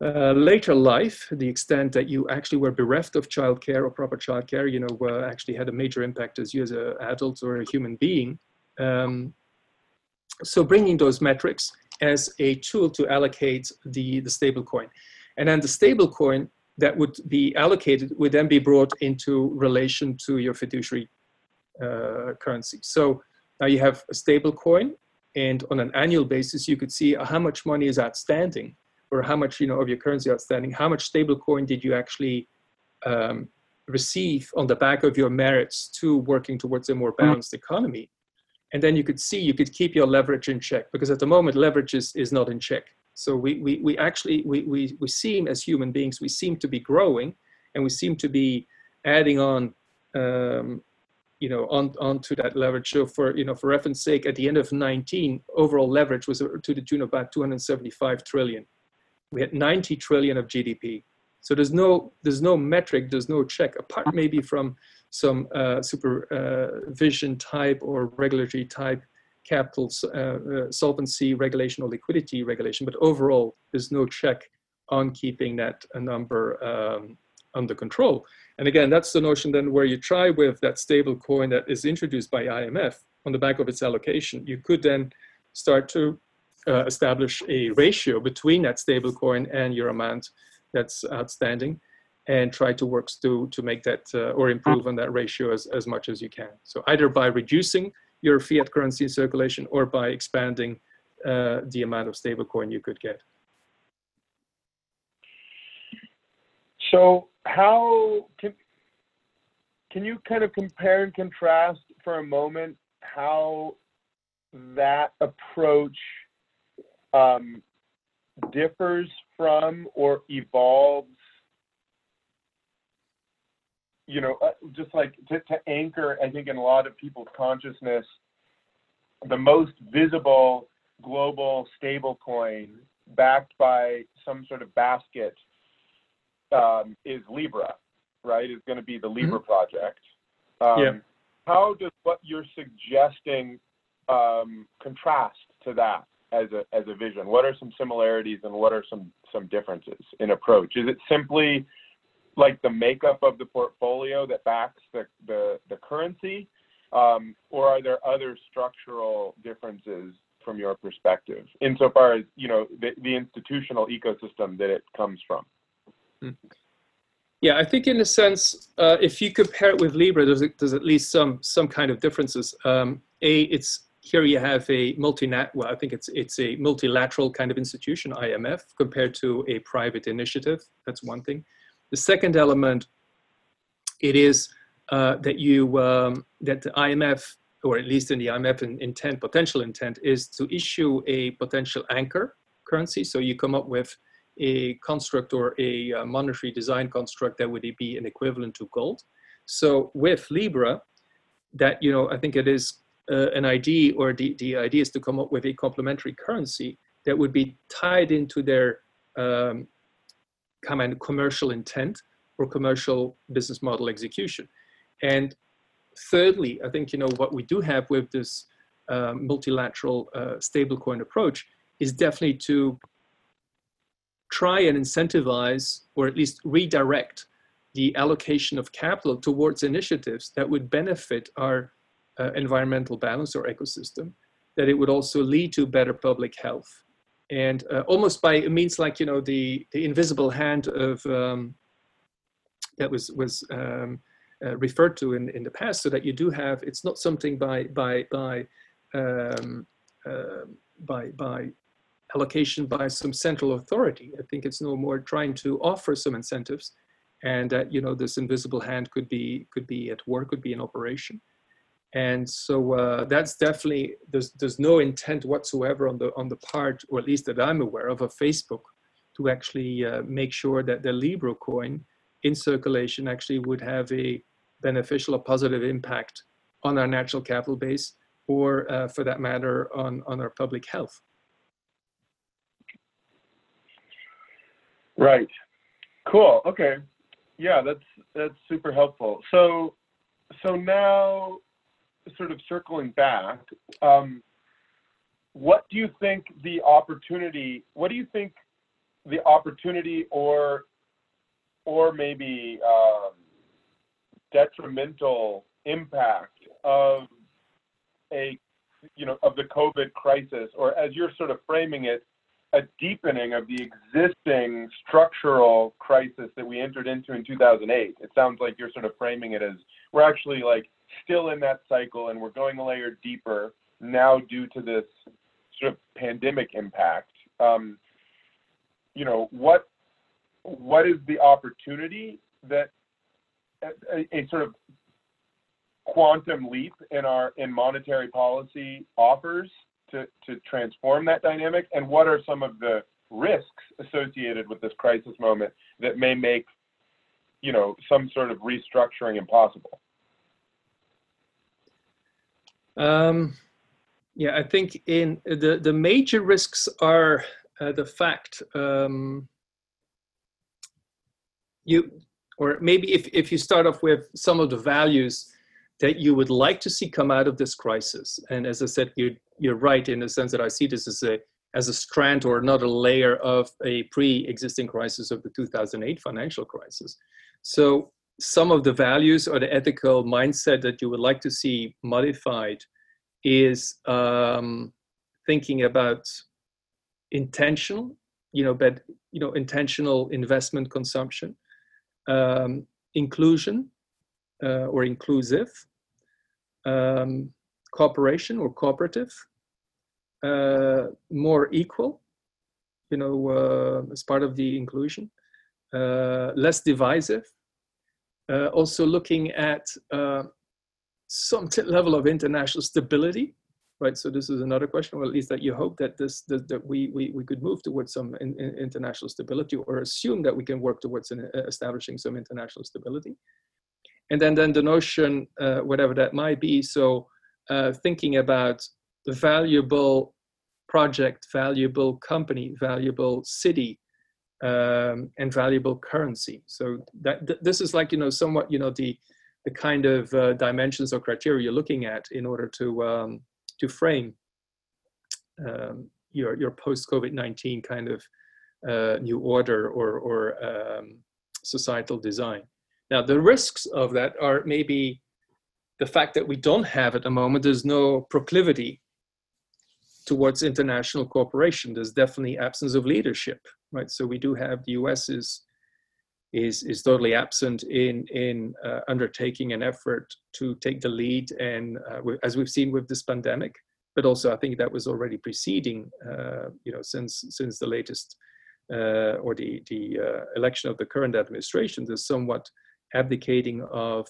uh, later life, the extent that you actually were bereft of childcare or proper childcare, you know, uh, actually had a major impact as you as an adult or a human being. Um, so bringing those metrics as a tool to allocate the, the stable coin. And then the stable coin that would be allocated would then be brought into relation to your fiduciary uh, currency. So now you have a stable coin and on an annual basis, you could see how much money is outstanding or how much you know of your currency outstanding, how much stable coin did you actually um, receive on the back of your merits to working towards a more mm-hmm. balanced economy. And then you could see you could keep your leverage in check because at the moment leverage is, is not in check. So we, we, we actually, we, we, we seem as human beings, we seem to be growing and we seem to be adding on um, you know, on onto that leverage. So for you know, for reference sake, at the end of 19, overall leverage was to the tune of about 275 trillion we had 90 trillion of GDP. So there's no there's no metric, there's no check apart maybe from some uh, supervision uh, type or regulatory type capital uh, solvency regulation or liquidity regulation, but overall there's no check on keeping that number um, under control. And again, that's the notion then where you try with that stable coin that is introduced by IMF on the back of its allocation, you could then start to uh, establish a ratio between that stable coin and your amount that's outstanding and try to work to, to make that uh, or improve on that ratio as, as much as you can. So either by reducing your fiat currency in circulation or by expanding uh, the amount of stable coin you could get. So how can, can you kind of compare and contrast for a moment how that approach um, differs from or evolves you know uh, just like to, to anchor i think in a lot of people's consciousness the most visible global stable coin backed by some sort of basket um, is libra right is going to be the libra mm-hmm. project um, yeah. how does what you're suggesting um, contrast to that as a as a vision? What are some similarities and what are some some differences in approach? Is it simply like the makeup of the portfolio that backs the currency, um, or are there other structural differences from your perspective, insofar as you know the, institutional ecosystem that it comes from? Hmm. Yeah, I think in a sense, uh, if you compare it with Libra, there's, at least some kind of differences. Um, a, it's here you have a multinat, well, I think it's, it's a multilateral kind of institution, IMF, compared to a private initiative. That's one thing. The second element, it is uh, that you um, that the IMF, or at least in the IMF in, intent, potential intent, is to issue a potential anchor currency. So you come up with a construct or a uh, monetary design construct that would be an equivalent to gold. So with Libra, that you know, I think it is uh, an idea, or the, the idea is to come up with a complementary currency that would be tied into their um, of commercial intent or commercial business model execution. And thirdly, I think you know what we do have with this uh, multilateral uh, stablecoin approach is definitely to try and incentivize or at least redirect the allocation of capital towards initiatives that would benefit our uh, environmental balance or ecosystem, that it would also lead to better public health. And uh, almost by means like, you know, the, the invisible hand of, um, that was, was um, uh, referred to in, in the past, so that you do have, it's not something by, by, by, um, uh, by, by allocation by some central authority. I think it's no more trying to offer some incentives and that, you know, this invisible hand could be, could be at work, could be in operation. And so uh, that's definitely, there's, there's no intent whatsoever on the, on the part, or at least that I'm aware of, of Facebook to actually uh, make sure that the Libra coin in circulation actually would have a beneficial or positive impact on our natural capital base or uh, for that matter on, on our public health. Right. Cool. Okay. Yeah, that's that's super helpful. So so now sort of circling back, um, what do you think the opportunity what do you think the opportunity or or maybe um, detrimental impact of a you know of the COVID crisis, or as you're sort of framing it, a deepening of the existing structural crisis that we entered into in 2008. It sounds like you're sort of framing it as we're actually like still in that cycle and we're going a layer deeper now due to this sort of pandemic impact. Um, you know, what what is the opportunity that a, a, sort of quantum leap in our in monetary policy offers to, to transform that dynamic? And what are some of the risks associated with this crisis moment that may make, you know, some sort of restructuring impossible? Um, yeah, I think in the, the major risks are uh, the fact um, you, or maybe if, if you start off with some of the values that you would like to see come out of this crisis. And as I said, you, you're right in the sense that I see this as a, as a strand or another layer of a pre-existing crisis of the 2008 financial crisis. So some of the values or the ethical mindset that you would like to see modified is um, thinking about intentional, you know, but you know, intentional investment consumption, um, inclusion uh, or inclusive, um, cooperation or cooperative, uh, more equal, you know, uh, as part of the inclusion, uh, less divisive, uh, also looking at uh, some level of international stability, right? So this is another question, or at least that you hope that this that, that we, we we could move towards some in, in international stability, or assume that we can work towards an, uh, establishing some international stability. And then then the notion, uh, whatever that might be, so uh, thinking about the valuable project, valuable company, valuable city, um, and valuable currency. So that th- this is like you know somewhat you know the the kind of uh, dimensions or criteria you're looking at in order to um, to frame um, your your post COVID nineteen kind of uh, new order or or um, societal design. Now the risks of that are maybe the fact that we don't have at the moment. There's no proclivity towards international cooperation. There's definitely absence of leadership, right? So we do have the U.S. is is is totally absent in in uh, undertaking an effort to take the lead and uh, as we've seen with this pandemic but also i think that was already preceding uh, you know since since the latest uh, or the the uh, election of the current administration there's somewhat abdicating of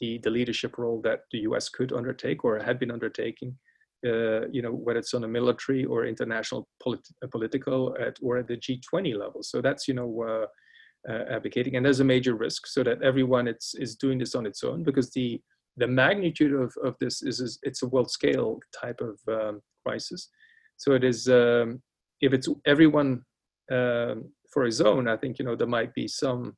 the the leadership role that the U.S. could undertake or had been undertaking. Uh, you know, whether it's on a military or international polit- political at, or at the G20 level. So that's you know uh, uh, advocating, and there's a major risk so that everyone it's, is doing this on its own because the the magnitude of, of this is, is it's a world scale type of um, crisis. So it is um, if it's everyone um, for his own, I think you know there might be some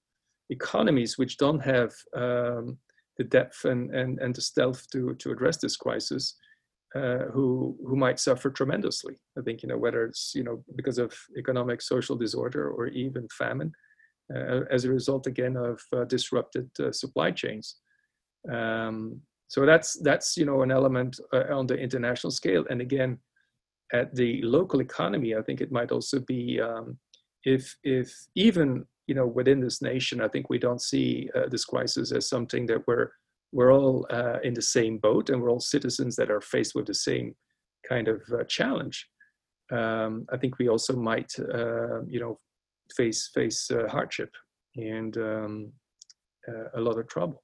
economies which don't have um, the depth and, and, and the stealth to, to address this crisis, uh, who who might suffer tremendously. I think you know whether it's you know because of economic social disorder or even famine uh, as a result again of uh, disrupted uh, supply chains. Um, so that's that's you know an element on the international scale, and again, at the local economy, I think it might also be um, if if even you know within this nation, I think we don't see uh, this crisis as something that we're we're all uh, in the same boat and we're all citizens that are faced with the same kind of uh, challenge. Um, I think we also might you know face face uh, hardship and um, uh, a lot of trouble.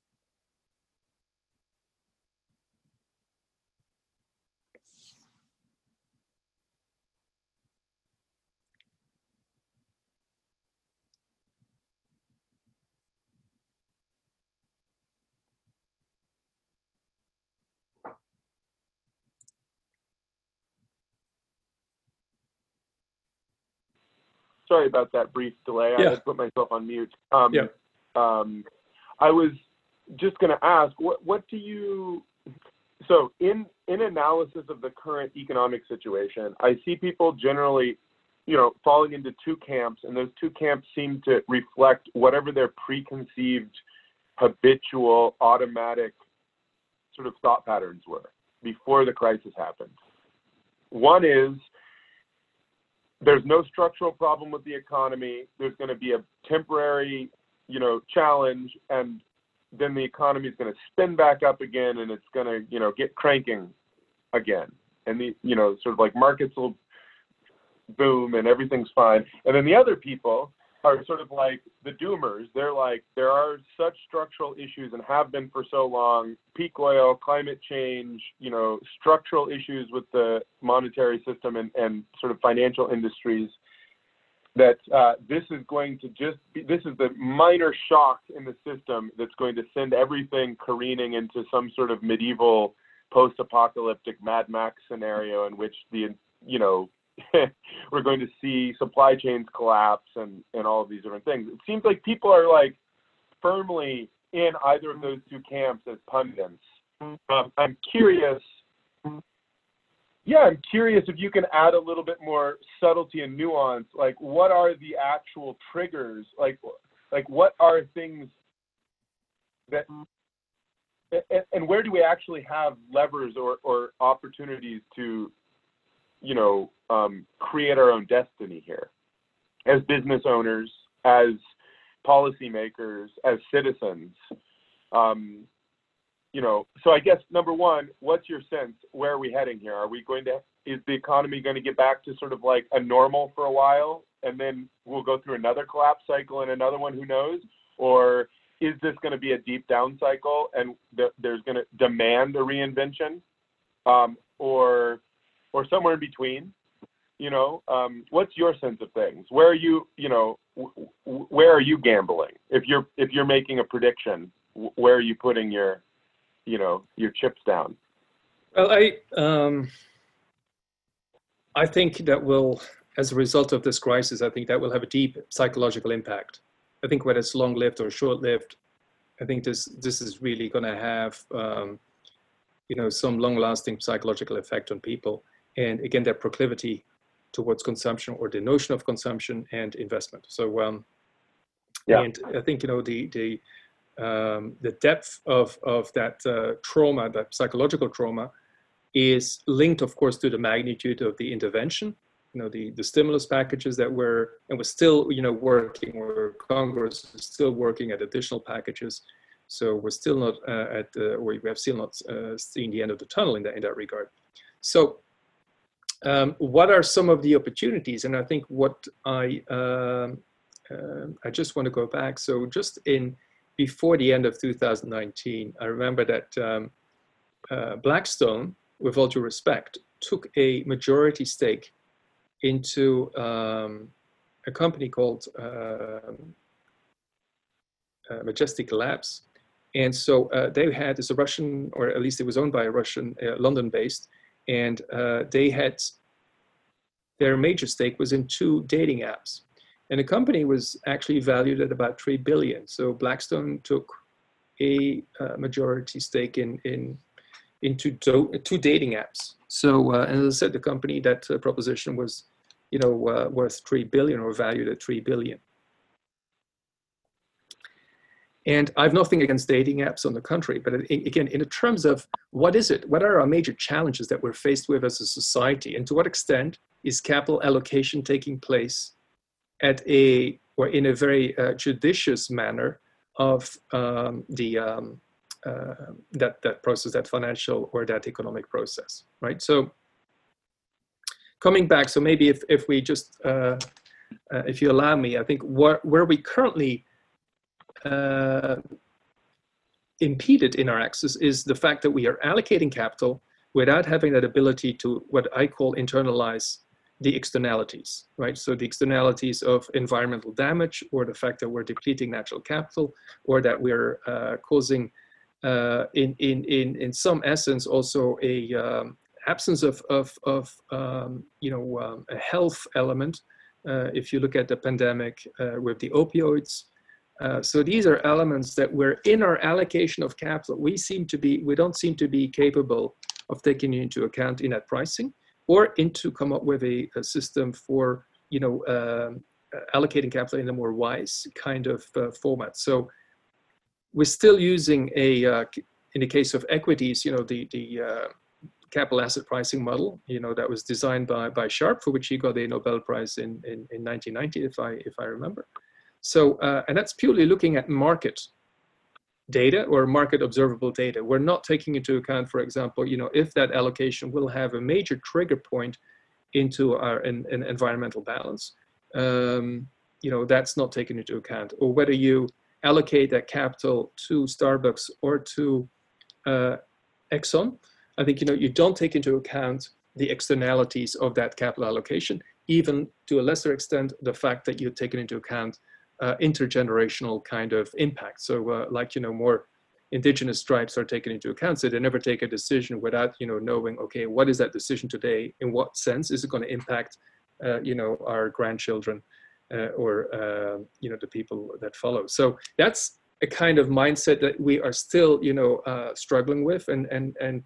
Sorry about that brief delay. Yeah. I had put myself on mute. Um, yeah. Um, I was just going to ask, what what do you? So in in analysis of the current economic situation, I see people generally, you know, falling into two camps, and those two camps seem to reflect whatever their preconceived, habitual, automatic, sort of thought patterns were before the crisis happened. One is there's no structural problem with the economy. There's going to be a temporary, you know, challenge, and then the economy is going to spin back up again, and it's going to, you know, get cranking again, and the, you know, sort of like markets will boom and everything's fine. And then the other people are sort of like the doomers. They're like, there are such structural issues and have been for so long peak oil, climate change, you know, structural issues with the monetary system and, and sort of financial industries that uh, this is going to just be, this is the minor shock in the system that's going to send everything careening into some sort of medieval post-apocalyptic Mad Max scenario in which the you know we're going to see supply chains collapse and and all of these different things. It seems like people are like firmly in either of those two camps as pundits. Um, I'm curious. Yeah, I'm curious if you can add a little bit more subtlety and nuance. Like, what are the actual triggers? Like, like what are things that and, where do we actually have levers or, or opportunities to you know, um, create our own destiny here as business owners, as policymakers, as citizens. Um, you know, so I guess number one, what's your sense? Where are we heading here? Are we going to, is the economy going to get back to sort of like a normal for a while and then we'll go through another collapse cycle and another one, who knows? Or is this going to be a deep down cycle and th- there's going to demand a reinvention? Um, or or somewhere in between? You know, um, what's your sense of things? Where are you? You know, w- where are you gambling? If you're if you're making a prediction, w- where are you putting your, you know, your chips down? Well, I um, I think that will, as a result of this crisis, I think that will have a deep psychological impact. I think whether it's long-lived or short-lived, I think this this is really going to have um, you know some long-lasting psychological effect on people and again their proclivity towards consumption or the notion of consumption and investment. So um, yeah. and I think you know the the um, the depth of of that uh, trauma, that psychological trauma, is linked, of course, to the magnitude of the intervention. You know, the the stimulus packages that were and we're still you know working, where Congress is still working at additional packages. So we're still not uh, at, uh, or we have still not uh, seen the end of the tunnel in that in that regard. So um, what are some of the opportunities? And I think what I um, uh, I just want to go back. So just in before the end of 2019, I remember that um, uh, Blackstone, with all due respect, took a majority stake into um, a company called uh, uh, MagicLabs. And so uh, they had, it's a Russian, or at least it was owned by a Russian, uh, London based, and uh, they had, their major stake was in two dating apps. And the company was actually valued at about 3 billion. So Blackstone took a uh, majority stake in, in into do, two dating apps. So, uh, and as I said, the company, that uh, proposition was, you know, uh, worth 3 billion or valued at 3 billion. And I have nothing against dating apps on the contrary, but again, in terms of what is it? What are our major challenges that we're faced with as a society? And to what extent is capital allocation taking place at a, or in a very uh, judicious manner of um, the, um, uh, that, that process, that financial or that economic process, right? So coming back, so maybe if, if we just, uh, uh if you allow me, I think where, where we currently uh, impeded in our access is the fact that we are allocating capital without having that ability to what I call internalize the externalities, right? So the externalities of environmental damage or the fact that we're depleting natural capital or that we're uh, causing uh, in, in, in, in some essence also a um, absence of, of, of um, you know, um, a health element. Uh, if you look at the pandemic uh, with the opioids, uh, so these are elements that we're in our allocation of capital. We seem to be, we don't seem to be capable of taking into account in that pricing or into come up with a, a system for, you know, um, allocating capital in a more wise kind of uh, format. So we're still using a, uh, in the case of equities, you know, the, the uh, capital asset pricing model, you know, that was designed by, by Sharpe, for which he got a Nobel Prize in, in, in 1990, if I, if I remember. So, uh, and that's purely looking at market data or market observable data. We're not taking into account, for example, you know, if that allocation will have a major trigger point into our in, in environmental balance, um, you know, that's not taken into account. Or whether you allocate that capital to Starbucks or to uh, Exxon, I think, you know, you don't take into account the externalities of that capital allocation, even to a lesser extent, the fact that you've taken into account uh, intergenerational kind of impact. So uh, like, you know, more indigenous tribes are taken into account. So they never take a decision without, you know, knowing, okay, what is that decision today? In what sense is it going to impact, uh, you know, our grandchildren uh, or, uh, you know, the people that follow. So that's a kind of mindset that we are still, you know, uh, struggling with. And, and, and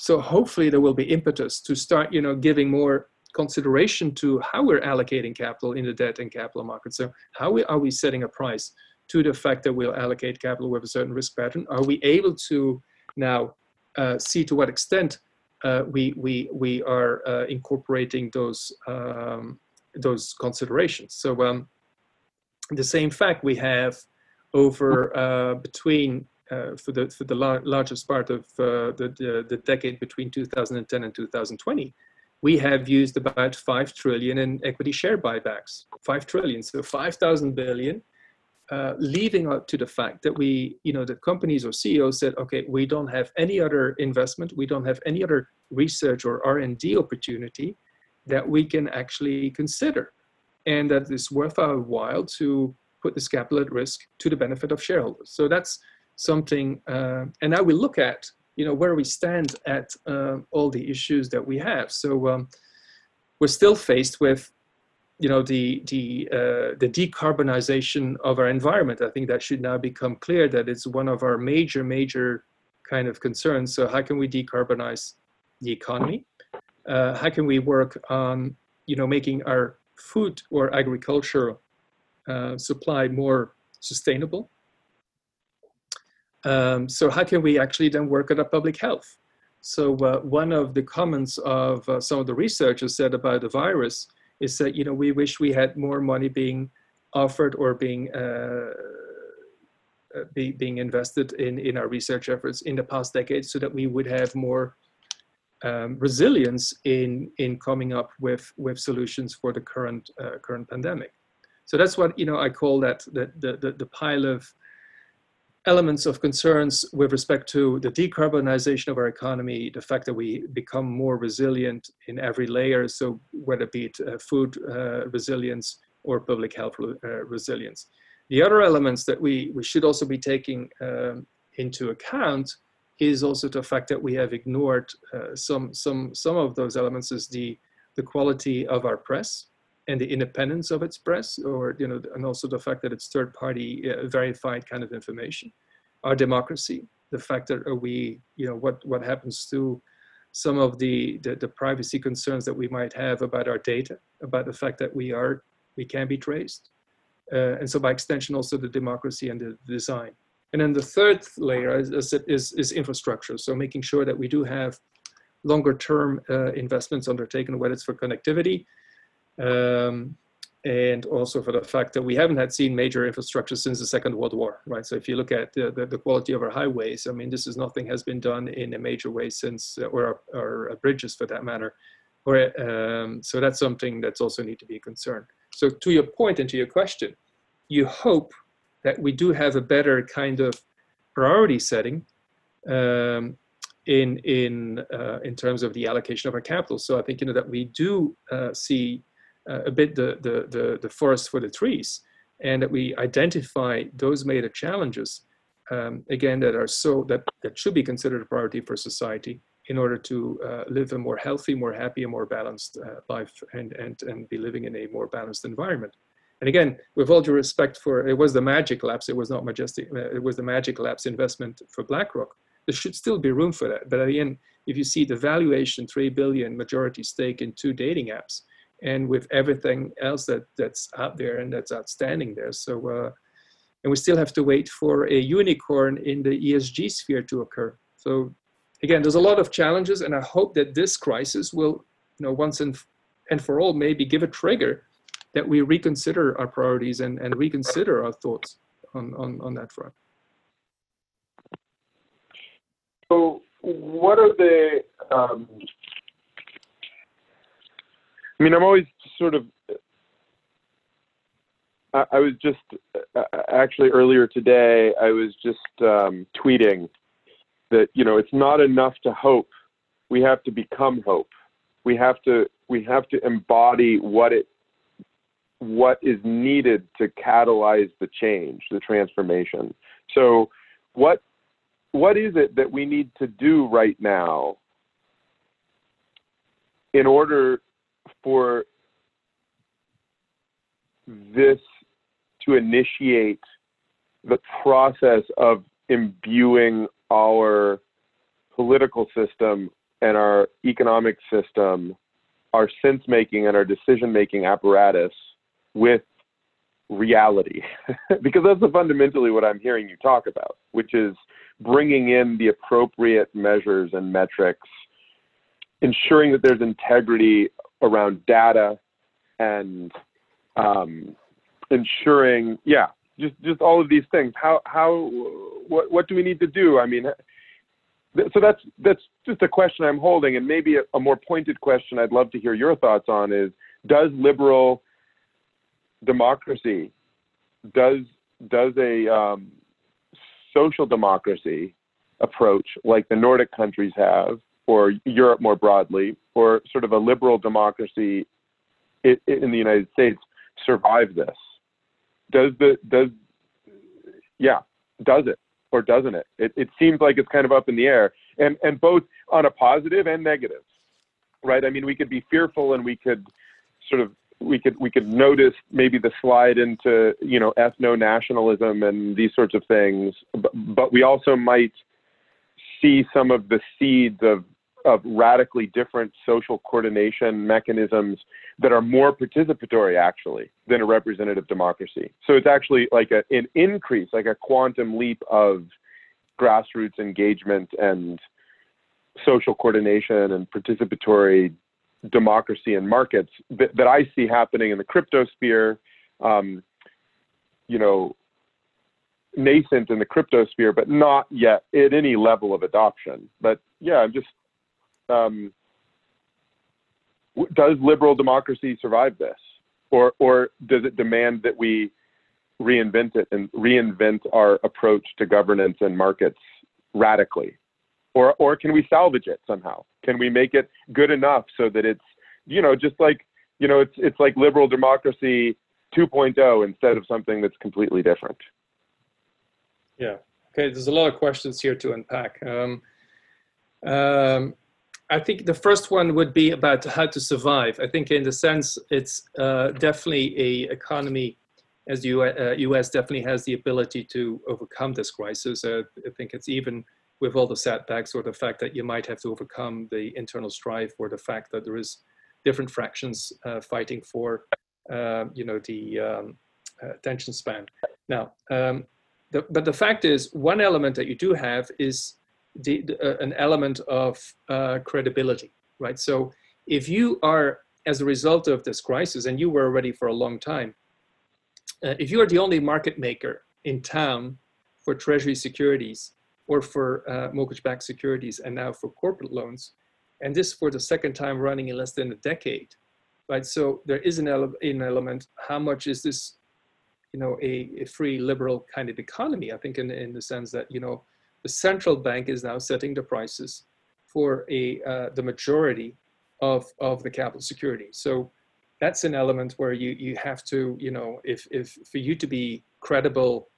so hopefully there will be impetus to start, you know, giving more consideration to how we're allocating capital in the debt and capital markets. So how we, are we setting a price to the fact that we'll allocate capital with a certain risk pattern? Are we able to now uh, see to what extent uh, we, we, we are uh, incorporating those, um, those considerations? So um, the same fact we have over uh, between uh, for the for the lar largest part of uh, the, the, the decade between 2010 and 2020 we have used about 5 trillion in equity share buybacks. 5 trillion. So 5000 billion uh, leaving out to the fact that we you know the companies or ceos said okay we don't have any other investment we don't have any other research or r&d opportunity that we can actually consider. And that it's worth our while to put this capital at risk to the benefit of shareholders. So that's something uh, and now we look at you know where we stand at uh, all the issues that we have. So um, we're still faced with you know the the uh, the decarbonization of our environment. I think that should now become clear that it's one of our major major kind of concerns. So how can we decarbonize the economy? Uh, how can we work on you know making our food or agricultural uh, supply more sustainable? Um, so how can we actually then work at our public health? So uh, one of the comments of uh, some of the researchers said about the virus is that, you know, we wish we had more money being offered or being uh, uh be, being invested in, in our research efforts in the past decade so that we would have more um, resilience in, in coming up with, with solutions for the current, uh, current pandemic. So that's what, you know, I call that, that the, the, the pile of elements of concerns with respect to the decarbonization of our economy, the fact that we become more resilient in every layer, so whether it be it, uh, food uh, resilience or public health uh, resilience. The other elements that we, we should also be taking um, into account is also the fact that we have ignored uh, some, some, some of those elements is the, the quality of our press and the independence of its press, or you know, and also the fact that it's third-party uh, verified kind of information. Our democracy, the fact that uh, we, you know, what what happens to some of the, the, the privacy concerns that we might have about our data, about the fact that we are we can be traced, uh, and so by extension also the democracy and the design. And then the third layer is, is, is infrastructure. So making sure that we do have longer term uh, investments undertaken, whether it's for connectivity, um, and also for the fact that we haven't had seen major infrastructure since the Second World War, right? So if you look at the, the, the quality of our highways, I mean, this is nothing has been done in a major way since, uh, or our, bridges for that matter. Or, um, so that's something that's also need to be concerned. So to your point and to your question, you hope that we do have a better kind of priority setting um, in in uh, in terms of the allocation of our capital. So I think you know that we do uh, see a bit the, the, the, the, forest for the trees and that we identify those major challenges um, again that are so that, that should be considered a priority for society in order to uh, live a more healthy more happy and more balanced uh, life and, and, and be living in a more balanced environment. And again with all due respect for it was the MagicLabs it was not majestic uh, it was the MagicLabs investment for blackrock there should still be room for that. But again if you see the valuation 3 billion majority stake in two dating apps and with everything else that that's out there and that's outstanding there. So, uh, and we still have to wait for a unicorn in the ESG sphere to occur. So, again, there's a lot of challenges, and I hope that this crisis will, you know, once and and for all, maybe give a trigger that we reconsider our priorities and, and reconsider our thoughts on, on, on that front. So, what are the um, I mean, I'm always sort of. I, I was just uh, actually earlier today. I was just um, tweeting that you know it's not enough to hope. We have to become hope. We have to we have to embody what it what is needed to catalyze the change, the transformation. So, what what is it that we need to do right now in order for this to initiate the process of imbuing our political system and our economic system, our sense making and our decision making apparatus with reality. because that's fundamentally what I'm hearing you talk about, which is bringing in the appropriate measures and metrics, ensuring that there's integrity around data and um, ensuring, yeah, just just all of these things. How how what what do we need to do? I mean, so that's that's just a question I'm holding, and maybe a, a more pointed question I'd love to hear your thoughts on is: Does liberal democracy does does a um, social democracy approach like the Nordic countries have or Europe more broadly, or sort of a liberal democracy in the United States survive this? Does the does yeah does it or doesn't it? It it seems like it's kind of up in the air, and and both on a positive and negative, right? I mean, we could be fearful and we could sort of we could we could notice maybe the slide into you know ethno nationalism and these sorts of things, but, but we also might see some of the seeds of of radically different social coordination mechanisms that are more participatory actually than a representative democracy. So it's actually like a, an increase, like a quantum leap of grassroots engagement and social coordination and participatory democracy in markets that, that I see happening in the crypto sphere, um, you know, nascent in the crypto sphere, but not yet at any level of adoption. But yeah, I'm just um, does liberal democracy survive this, or or does it demand that we reinvent it and reinvent our approach to governance and markets radically? Or, or can we salvage it somehow? Can we make it good enough so that it's, you know, just like, you know, it's, it's like liberal democracy 2.0 instead of something that's completely different? Yeah. Okay. There's a lot of questions here to unpack. Um, um, I think the first one would be about how to survive. I think in the sense it's uh, definitely a economy as the US uh, definitely has the ability to overcome this crisis. Uh, I think it's even with all the setbacks or the fact that you might have to overcome the internal strife or the fact that there is different fractions uh, fighting for, uh, you know, the um, uh, attention span. Now, um, the, but the fact is, one element that you do have is the, the, uh, an element of uh, credibility, right? So if you are, as a result of this crisis, and you were already for a long time, uh, if you are the only market maker in town for treasury securities or for uh, mortgage-backed securities and now for corporate loans, and this for the second time running in less than a decade, right? So there is an, ele an element, how much is this, you know, a, a free liberal kind of economy? I think in, in the sense that, you know, the central bank is now setting the prices for a uh, the majority of of the capital security. So that's an element where you you have to you know if if for you to be credible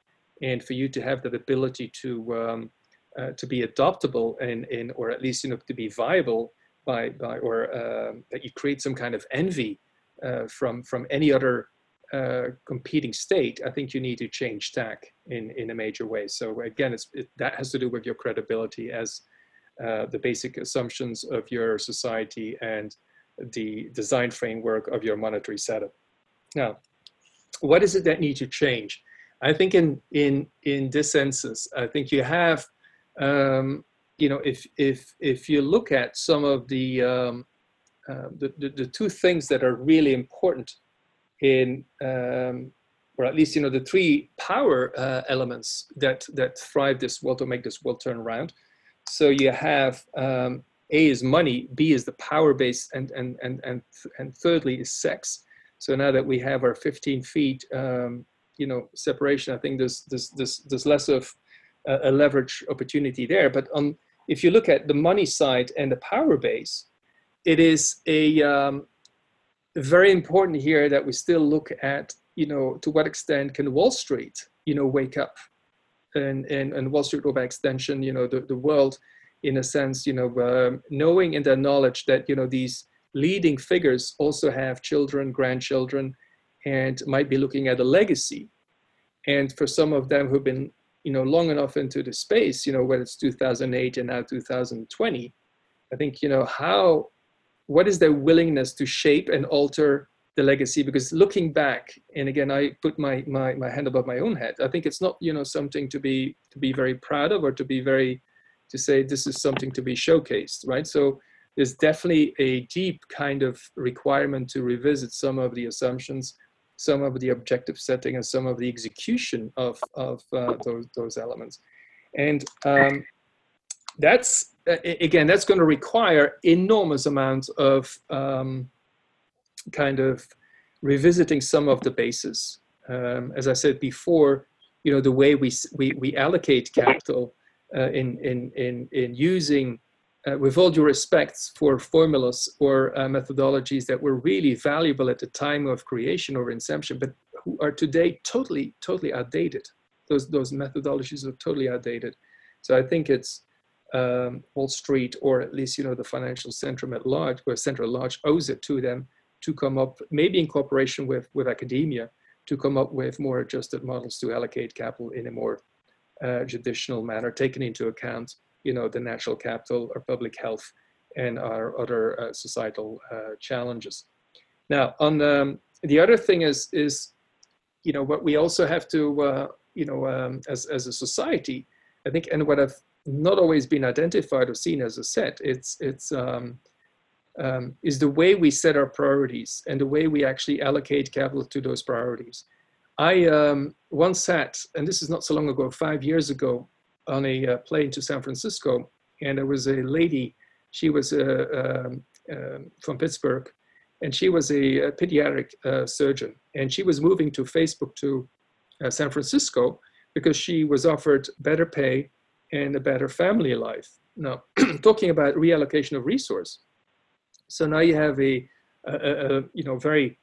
and for you to have that ability to um, uh, to be adoptable and in or at least you know to be viable by by or uh, that you create some kind of envy uh, from from any other uh, competing state, I think you need to change tack in, in a major way. So again, it, that has to do with your credibility as uh, the basic assumptions of your society and the design framework of your monetary setup. Now, what is it that needs to change? I think in in in this census, I think you have, um, you know, if if if you look at some of the, um, uh, the, the the two things that are really important in, um, or at least you know the three power uh, elements that that thrive this world or make this world turn around. So you have um, A is money, B is the power base, and and and and and thirdly is sex. So now that we have our 15 feet, um, you know, separation, I think there's there's there's, there's less of a, a leverage opportunity there. But on if you look at the money side and the power base, it is a um, very important here that we still look at, you know, to what extent can Wall Street, you know, wake up and, and, and Wall Street over extension, you know, the, the world in a sense, you know, um, knowing in their knowledge that, you know, these leading figures also have children, grandchildren, and might be looking at a legacy. And for some of them who've been, you know, long enough into the space, you know, whether it's 2008 and now 2020, I think, you know, how what is their willingness to shape and alter the legacy? Because looking back and again i put my, my my hand above my own head i think it's not you know something to be to be very proud of or to be very to say this is something to be showcased right? So there's definitely a deep kind of requirement to revisit some of the assumptions some of the objective setting and some of the execution of of uh, those those elements. And um, that's again, that's going to require enormous amounts of um, kind of revisiting some of the bases. Um, as I said before, you know, the way we, we, we allocate capital uh, in, in, in, in using, uh, with all due respects for formulas or uh, methodologies that were really valuable at the time of creation or inception, but who are today totally, totally outdated. Those, those methodologies are totally outdated. So I think it's, um, Wall Street or at least you know the financial centrum at large, or center at large, owes it to them to come up, maybe in cooperation with with academia, to come up with more adjusted models to allocate capital in a more uh, judicial manner, taking into account you know the natural capital, our public health, and our other uh, societal uh, challenges. Now, on the, um, the other thing is is you know what we also have to uh, you know um, as as a society, I think, and what I've not always been identified or seen as a set. It's, it's, um, um, is the way we set our priorities and the way we actually allocate capital to those priorities. I um, once sat, and this is not so long ago, five years ago, on a uh, plane to San Francisco, and there was a lady, she was uh, uh, from Pittsburgh, and she was a, a pediatric uh, surgeon, and she was moving to Facebook to uh, San Francisco because she was offered better pay and a better family life. Now, talking about reallocation of resource. So now you have a, a, a you know very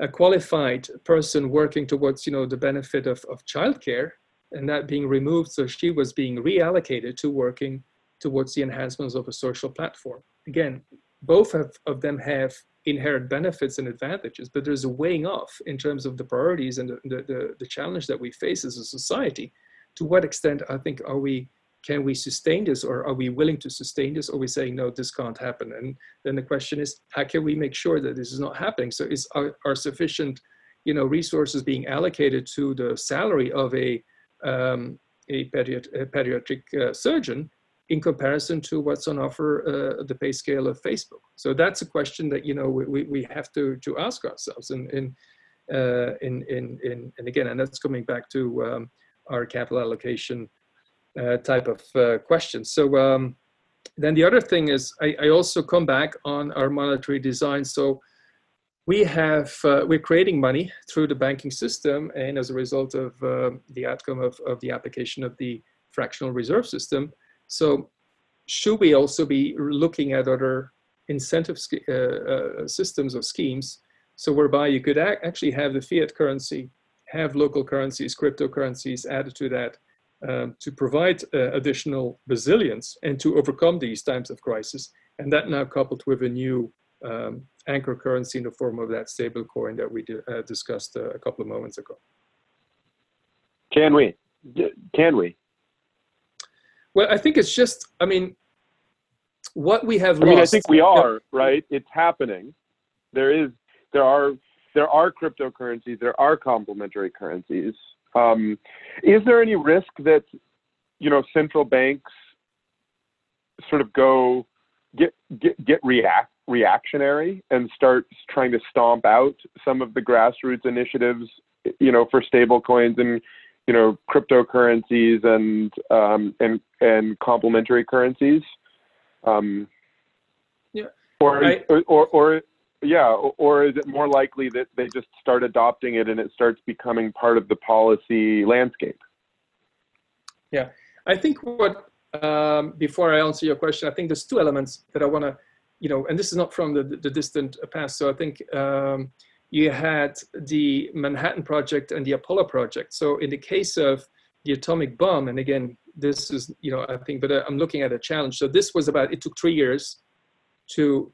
a qualified person working towards you know the benefit of, of childcare and that being removed so she was being reallocated to working towards the enhancements of a social platform again both of, of them have inherent benefits and advantages but there's a weighing off in terms of the priorities and the, the, the challenge that we face as a society to what extent i think are we can we sustain this or are we willing to sustain this or we saying no this can't happen. And then the question is how can we make sure that this is not happening? So is are, sufficient you know resources being allocated to the salary of a um, a, pediat- a, pediatric uh, surgeon in comparison to what's on offer uh, the pay scale of facebook? So that's a question that you know we, we have to to ask ourselves and in uh, in, in in and again and that's coming back to um, our capital allocation type of uh, question. So um, then the other thing is I, I, also come back on our monetary design. So we have uh, we're creating money through the banking system, and as a result of uh, the outcome of, of the application of the fractional reserve system. So should we also be looking at other incentive uh, uh, systems or schemes? So whereby you could actually have the fiat currency, have local currencies, cryptocurrencies added to that, um, to provide uh, additional resilience and to overcome these times of crisis. And that now coupled with a new um, anchor currency in the form of that stable coin that we uh, discussed uh, a couple of moments ago. Can we? Can we? Well, I think it's just, I mean, what we have I lost. mean, I think we are, right? It's happening. There is, there are, there are cryptocurrencies, there are complementary currencies. Um, is there any risk that you know central banks sort of go get get get react reactionary and start trying to stomp out some of the grassroots initiatives you know for stable coins and you know cryptocurrencies and um, and and complementary currencies? Um, yeah. or, I, or, or or yeah, or is it more likely that they just start adopting it and it starts becoming part of the policy landscape? Yeah, I think what um, before I answer your question, I think there's two elements that I want to, you know, and this is not from the, the distant past. So I think um, you had the Manhattan Project and the Apollo Project. So in the case of the atomic bomb, and again, this is, you know, I think, but I'm looking at a challenge. So this was about, it took three years to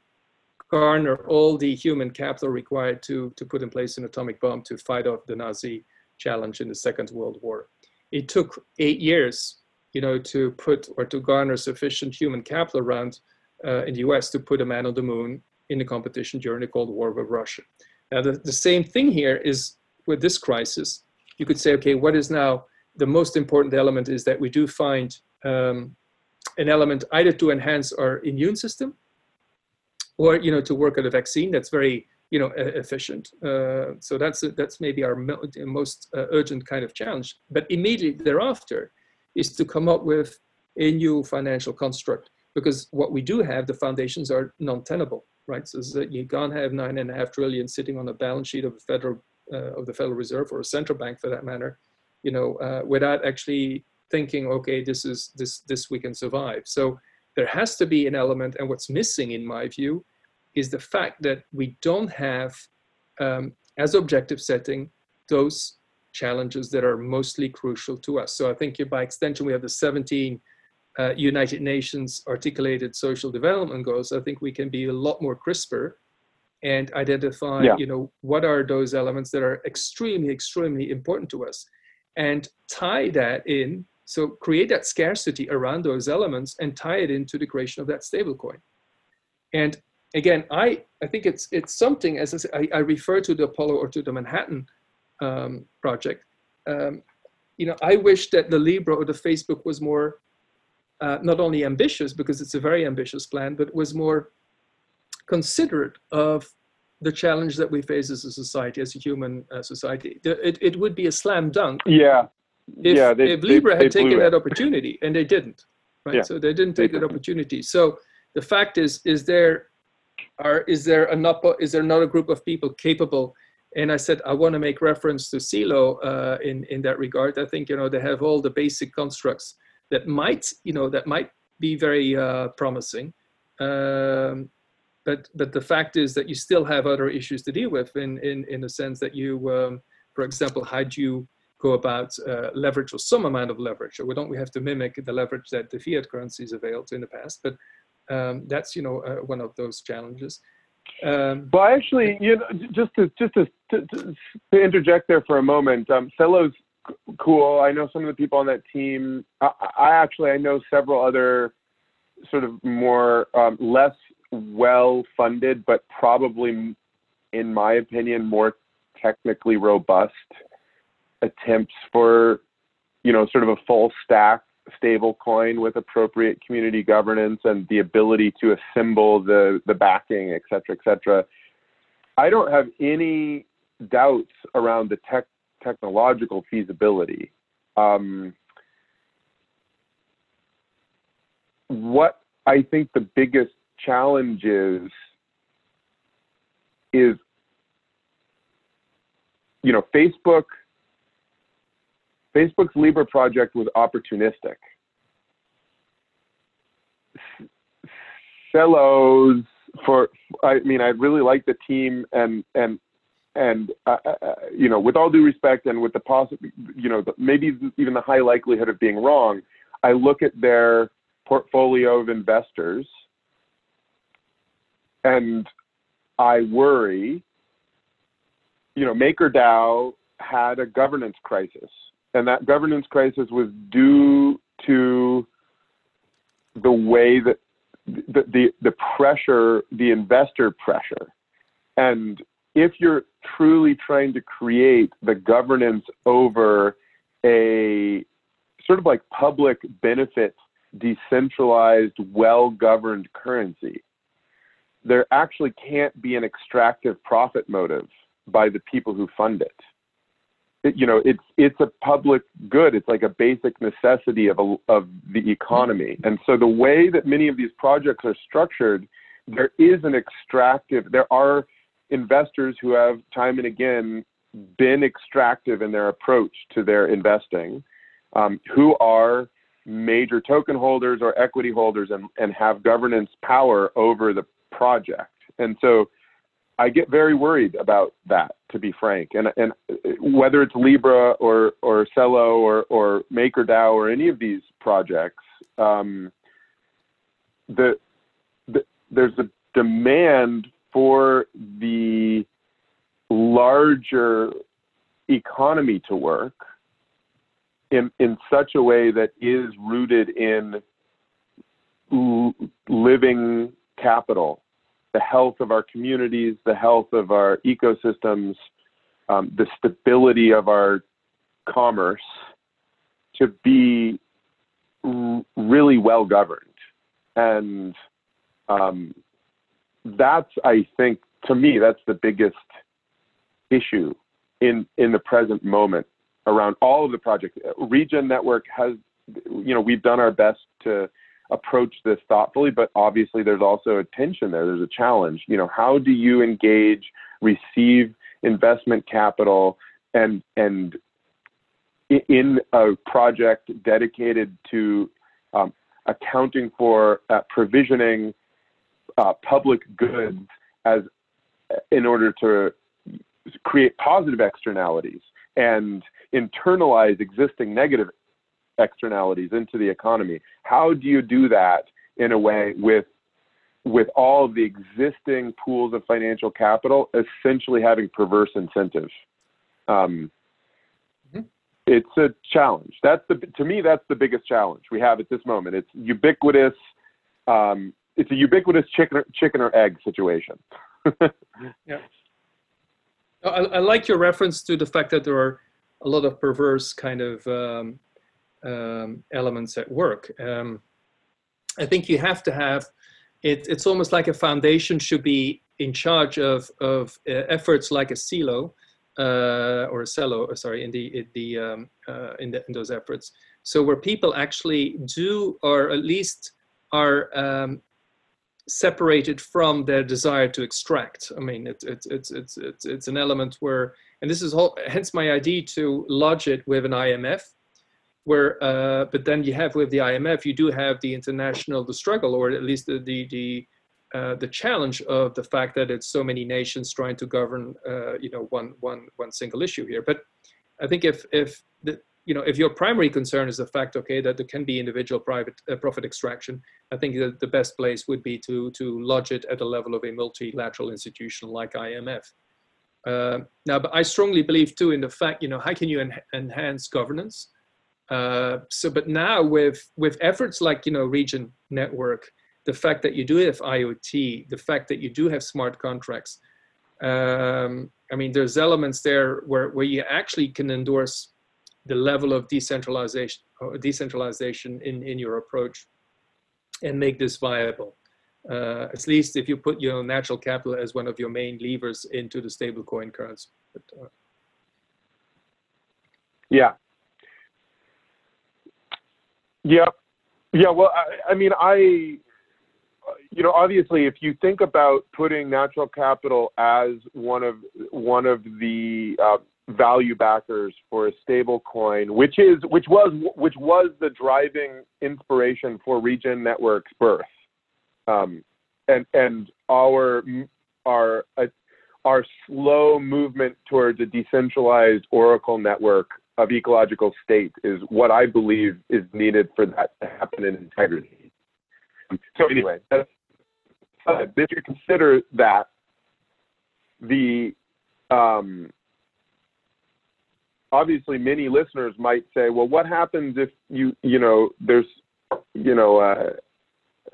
garner all the human capital required to, to put in place an atomic bomb to fight off the Nazi challenge in the Second World War. It took eight years, you know, to put or to garner sufficient human capital around uh, in the US to put a man on the moon in the competition during the Cold War with Russia. Now, the, the same thing here is with this crisis. You could say, okay, what is now the most important element is that we do find um, an element either to enhance our immune system or you know to work at a vaccine that's very you know efficient. Uh, so that's that's maybe our most uh, urgent kind of challenge. But immediately thereafter is to come up with a new financial construct because what we do have the foundations are non-tenable, right? So that you can't have nine and a half trillion sitting on the balance sheet of the federal uh, of the Federal Reserve or a central bank for that matter, you know, uh, without actually thinking, okay, this is this this we can survive. So there has to be an element, and what's missing, in my view, is the fact that we don't have, um, as objective setting, those challenges that are mostly crucial to us. So I think by extension, we have the 17 uh, United Nations articulated social development goals. I think we can be a lot more crisper and identify, yeah. you know, what are those elements that are extremely, extremely important to us, and tie that in so create that scarcity around those elements and tie it into the creation of that stablecoin. And again, I, I think it's it's something as I, say, I, I refer to the Apollo or to the Manhattan um, project. Um, you know, I wish that the Libra or the Facebook was more uh, not only ambitious because it's a very ambitious plan, but was more considerate of the challenge that we face as a society, as a human uh, society. It, it would be a slam dunk. Yeah. If, yeah, they, if Libra they, had they taken that opportunity, and they didn't, right? Yeah. So they didn't take that opportunity. So the fact is, is there are is there another is there not a group of people capable, And I said, I want to make reference to Celo uh, in, in that regard. I think, you know, they have all the basic constructs that might, you know, that might be very uh, promising. Um, but, but the fact is that you still have other issues to deal with in, in, in the sense that you, um, for example, how do you go about uh, leverage or some amount of leverage? Or don't we have to mimic the leverage that the fiat currencies availed in the past? But um, that's, you know, uh, one of those challenges. Um, well, actually, you know, just to just to, to, to interject there for a moment, um, Celo's cool. I know some of the people on that team. I, I actually I know several other sort of more um, less well funded, but probably, in my opinion, more technically robust attempts for, you know, sort of a full stack stable coin with appropriate community governance and the ability to assemble the, the backing, et cetera, et cetera. I don't have any doubts around the tech, technological feasibility. Um, what I think the biggest challenge is, is, you know, Facebook – Facebook's Libra project was opportunistic. Celo's for I mean I really like the team and and and uh, uh, uh, you know with all due respect and with the possible you know the, maybe even the high likelihood of being wrong, I look at their portfolio of investors and I worry. You know, MakerDAO had a governance crisis and that governance crisis was due to the way that the, the, the pressure, the investor pressure. And if you're truly trying to create the governance over a sort of like public benefit, decentralized, well governed currency, there actually can't be an extractive profit motive by the people who fund it you know it's it's a public good. It's like a basic necessity of a, of the economy. And so the way that many of these projects are structured there is an extractive there are investors who have time and again been extractive in their approach to their investing um, who are major token holders or equity holders and, and have governance power over the project. And so I get very worried about that, to be frank. And and whether it's Libra or or Celo or or MakerDAO or any of these projects, um, the, the there's a demand for the larger economy to work in in such a way that is rooted in living capital the health of our communities, the health of our ecosystems, um, the stability of our commerce to be r- really well governed. And um, that's, I think, to me, that's the biggest issue in, in the present moment around all of the projects. Regen Network has, you know, we've done our best to approach this thoughtfully, but obviously there's also a tension there. There's a challenge. You know, how do you engage, receive investment capital, and and in a project dedicated to um, accounting for uh, provisioning uh, public goods as in order to create positive externalities and internalize existing negative externalities into the economy. How do you do that in a way with with all of the existing pools of financial capital essentially having perverse incentives? Um, mm-hmm. It's a challenge. That's the to me that's the biggest challenge we have at this moment. It's ubiquitous. Um, it's a ubiquitous chicken chicken or egg situation. yeah. I, I, like your reference to the fact that there are a lot of perverse kind of um, um, elements at work. Um, I think you have to have it. It's almost like a foundation should be in charge of of uh, efforts like a Celo uh, or a cello, uh, sorry, in the in the, um, uh, in, the in those efforts. So where people actually do, or at least are um, separated from their desire to extract. I mean, it's it's it's it's it's, it's an element where, and this is all, hence my idea to lodge it with an IMF, where, uh, but then you have with the IMF, you do have the international, the struggle, or at least the the the uh, the challenge of the fact that it's so many nations trying to govern, uh, you know, one one one single issue here. But I think if if the you know, if your primary concern is the fact, okay, that there can be individual private uh, profit extraction, I think that the best place would be to to lodge it at the level of a multilateral institution like IMF. Uh, now, but I strongly believe too in the fact, you know, how can you en enhance governance? Uh, so, but now with with efforts like you know Regen Network, the fact that you do have IoT, the fact that you do have smart contracts, um, I mean, there's elements there where where you actually can endorse the level of decentralization uh, decentralization in, in your approach and make this viable. Uh, at least if you put your natural capital as one of your main levers into the stablecoin currency. But, uh, yeah. Yeah. Yeah. Well, I, I mean, I, you know, obviously, if you think about putting natural capital as one of one of the uh, value backers for a stable coin, which is which was which was the driving inspiration for Regen Network's birth, um, and and our our uh, our slow movement towards a decentralized Oracle network of ecological state is what I believe is needed for that to happen in integrity. So anyway, that's, if you consider that the um, obviously many listeners might say, well, what happens if you, you know, there's, you know, uh,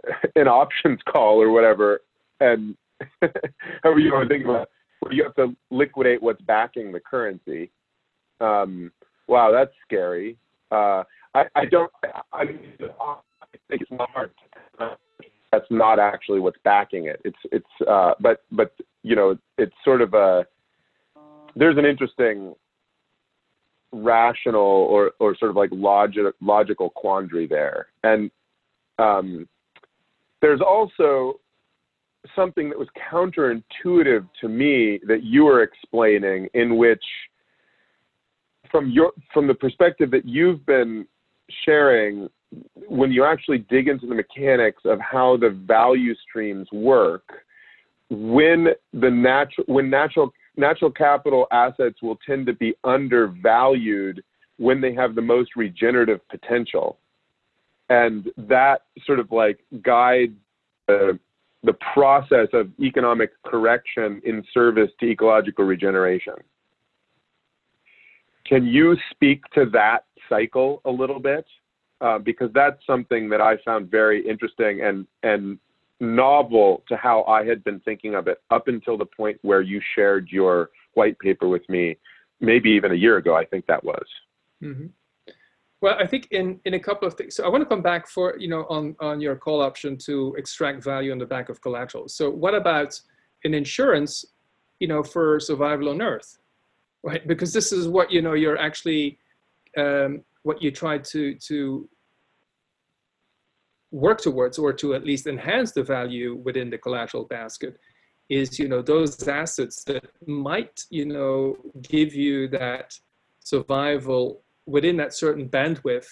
an options call or whatever, and however you want to think about it, you have to liquidate what's backing the currency. Um, wow, that's scary. Uh, I, I don't, I, I think it's not That's not actually what's backing it. It's, it's, uh, but, but, you know, it's sort of a, there's an interesting rational or, or sort of like logic, logical quandary there. And um, there's also something that was counterintuitive to me that you were explaining in which from your from the perspective that you've been sharing when you actually dig into the mechanics of how the value streams work when the natural when natural natural capital assets will tend to be undervalued when they have the most regenerative potential. And that sort of like guides the, the process of economic correction in service to ecological regeneration. Can you speak to that cycle a little bit? Uh, because that's something that I found very interesting and, and novel to how I had been thinking of it up until the point where you shared your white paper with me, maybe even a year ago, I think that was. Mm-hmm. Well, I think in, in a couple of things. So I want to come back for, you know, on, on your call option to extract value on the back of collateral. So what about an insurance, you know, for survival on earth, right? Because this is what, you know, you're actually, um, what you try to, to work towards or to at least enhance the value within the collateral basket is you know those assets that might you know give you that survival within that certain bandwidth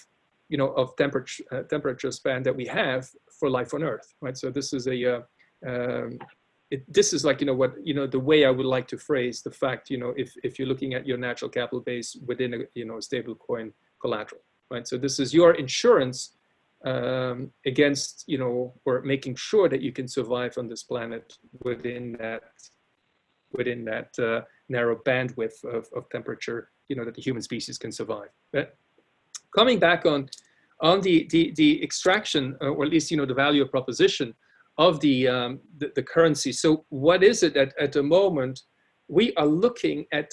you know of temperature uh, temperature span that we have for life on earth right so this is a uh, um, it, this is like you know what you know the way i would like to phrase the fact you know if if you're looking at your natural capital base within a you know stable coin collateral right so this is your insurance um, against, you know, or making sure that you can survive on this planet within that within that uh, narrow bandwidth of, of temperature, you know, that the human species can survive. But coming back on on the the, the extraction, uh, or at least you know the value of proposition of the, um, the, the currency. So what is it that at the moment we are looking at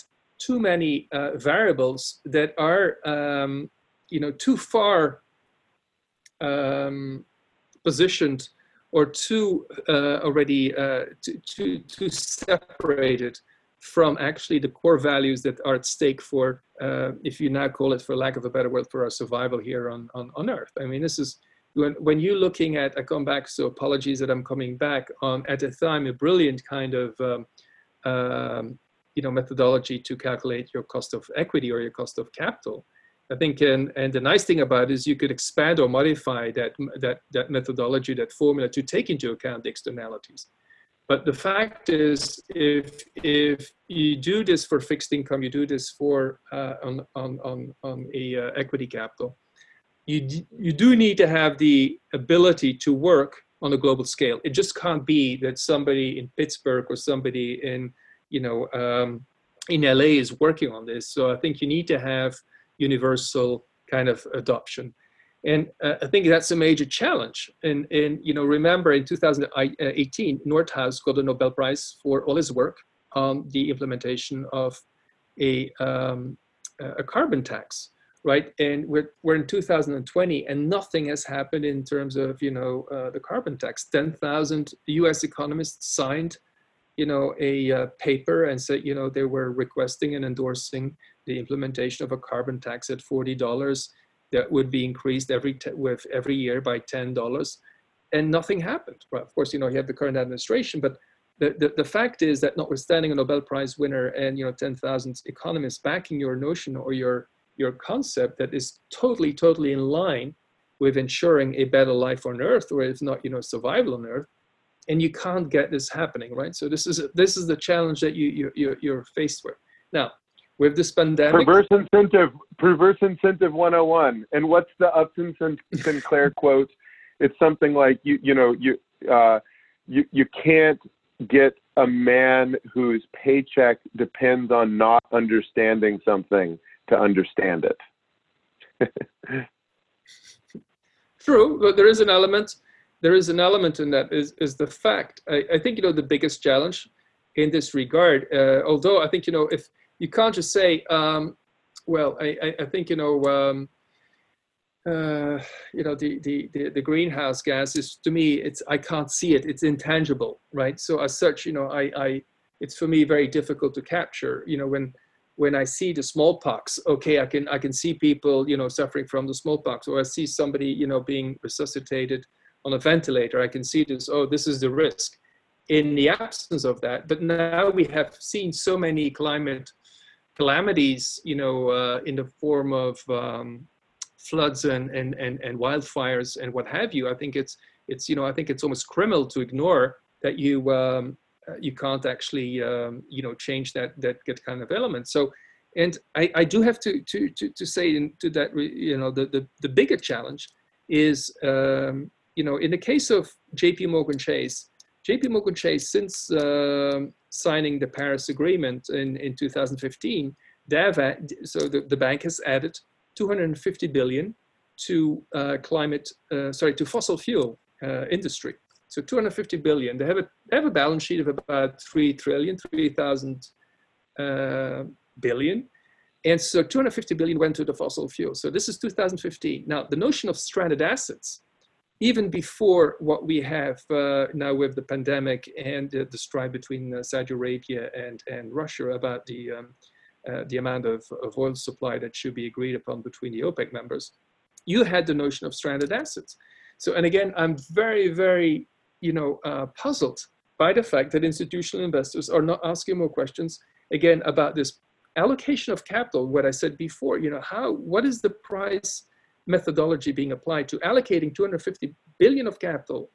too many uh, variables that are um, you know too far um, positioned or too uh, already uh, too, too, too, separated from actually the core values that are at stake for, uh, if you now call it, for lack of a better word, for our survival here on, on, on Earth. I mean, this is, when, when you're looking at, I come back, so apologies that I'm coming back on at the time, a brilliant kind of um, um, you know methodology to calculate your cost of equity or your cost of capital. I think, and, and the nice thing about it is you could expand or modify that, that, that methodology, that formula to take into account the externalities. But the fact is, if, if you do this for fixed income, you do this for uh, on, on, on, on a uh, equity capital, you, you do need to have the ability to work on a global scale. It just can't be that somebody in Pittsburgh or somebody in, you know, um, in LA is working on this. So I think you need to have universal kind of adoption. And uh, I think that's a major challenge. And, and you know, remember in 2018, Nordhaus got a Nobel Prize for all his work on the implementation of a, um, a carbon tax right? And we're, we're in 2020 and nothing has happened in terms of, you know, uh, the carbon tax. 10,000 US economists signed, you know, a uh, paper and said, you know, they were requesting and endorsing the implementation of a carbon tax at $40 that would be increased every with every year by $10 and nothing happened. Well, of course, you know, you have the current administration, but the, the, the fact is that notwithstanding a Nobel Prize winner and, you know, 10,000 economists backing your notion or your your concept that is totally, totally in line with ensuring a better life on Earth, or if not, you know, survival on Earth. And you can't get this happening, right? So this is this is the challenge that you you you're, you're faced with. Now, with this pandemic, perverse incentive, perverse incentive 101. And what's the Upton Sinclair quote? It's something like you you know you uh, you you can't get a man whose paycheck depends on not understanding something to understand it. True, but there is an element. There is an element in that is is the fact. I, I think you know the biggest challenge in this regard. Uh, although I think you know if you can't just say, um, well, I, I, think you know. Um, uh, you know the, the, the the greenhouse gas is to me it's I can't see it it's intangible right so as such you know I I it's for me very difficult to capture you know when when I see the smallpox, okay, I can I can see people, you know, suffering from the smallpox, or I see somebody, you know, being resuscitated on a ventilator. I can see this. Oh, this is the risk. In the absence of that, but now we have seen so many climate calamities, you know, uh, in the form of um, floods and, and and and wildfires and what have you. I think it's it's you know I think it's almost criminal to ignore that you um, uh, you can't actually um, you know change that that get kind of element. So and I, I do have to to to, to say to that you know the, the the bigger challenge is um, you know in the case of JP Morgan Chase JP Morgan Chase since uh, signing the Paris Agreement in in 2015 they've so the, the bank has added 250 billion to uh, climate uh, sorry to fossil fuel uh, industry so 250 billion. They have a they have a balance sheet of about three trillion, three thousand uh, billion, and so 250 billion went to the fossil fuel. So this is 2015. Now the notion of stranded assets, even before what we have uh, now with the pandemic and uh, the strife between uh, Saudi Arabia and and Russia about the um, uh, the amount of, of oil supply that should be agreed upon between the OPEC members, you had the notion of stranded assets. So, and again, I'm very, very you know, uh, puzzled by the fact that institutional investors are not asking more questions again about this allocation of capital. What I said before, you know, how what is the price methodology being applied to allocating 250 billion of capital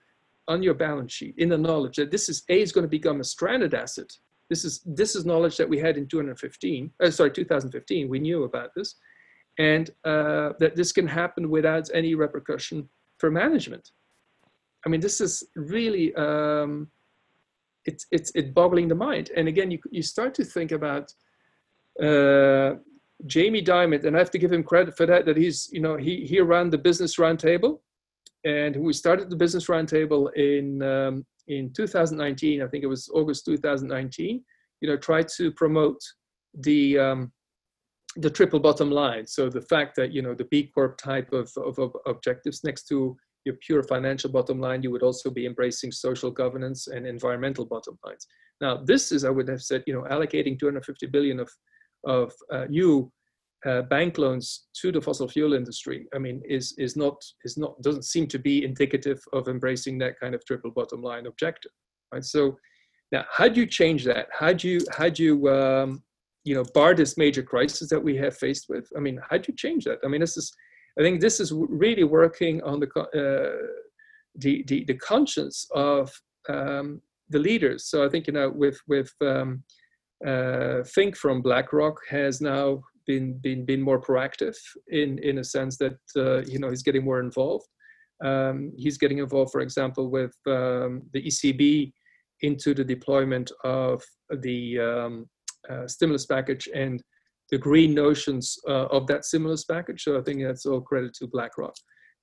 on your balance sheet in the knowledge that this is a is going to become a stranded asset. This is this is knowledge that we had in 215, uh, sorry, 2015. We knew about this, and uh, that this can happen without any repercussion for management. I mean, this is really um, it's it's it boggling the mind. And again, you you start to think about uh, Jamie Dimon, and I have to give him credit for that. That he's you know he he ran the business roundtable, and we started the business roundtable in um, in 2019. I think it was August 2019. You know, tried to promote the um, the triple bottom line. So the fact that you know the B Corp type of, of, of objectives next to your pure financial bottom line, you would also be embracing social governance and environmental bottom lines. Now, this is, I would have said, you know, allocating 250 billion of, of uh, new uh, bank loans to the fossil fuel industry, I mean, is is not is not doesn't seem to be indicative of embracing that kind of triple bottom line objective, right? So now, how do you change that? How do you how do you um, you know bar this major crisis that we have faced with? I mean, how do you change that? I mean, this is I think this is really working on the uh, the, the the conscience of um, the leaders. So I think you know with with um, uh, Fink from BlackRock has now been been been more proactive in in a sense that uh, you know he's getting more involved. Um, he's getting involved, for example, with um, the ECB into the deployment of the um, uh, stimulus package and the green notions uh, of that stimulus package. So I think that's all credit to BlackRock.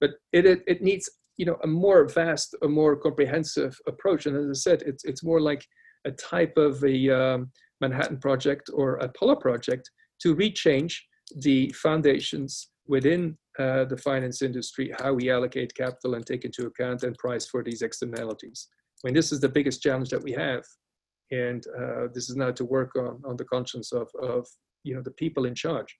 But it, it, it needs you know a more vast, a more comprehensive approach. And as I said, it's it's more like a type of a um, Manhattan Project or a Apollo project to rechange the foundations within uh, the finance industry, how we allocate capital and take into account and price for these externalities. I mean, this is the biggest challenge that we have. And uh, this is now to work on, on the conscience of, of you know, the people in charge.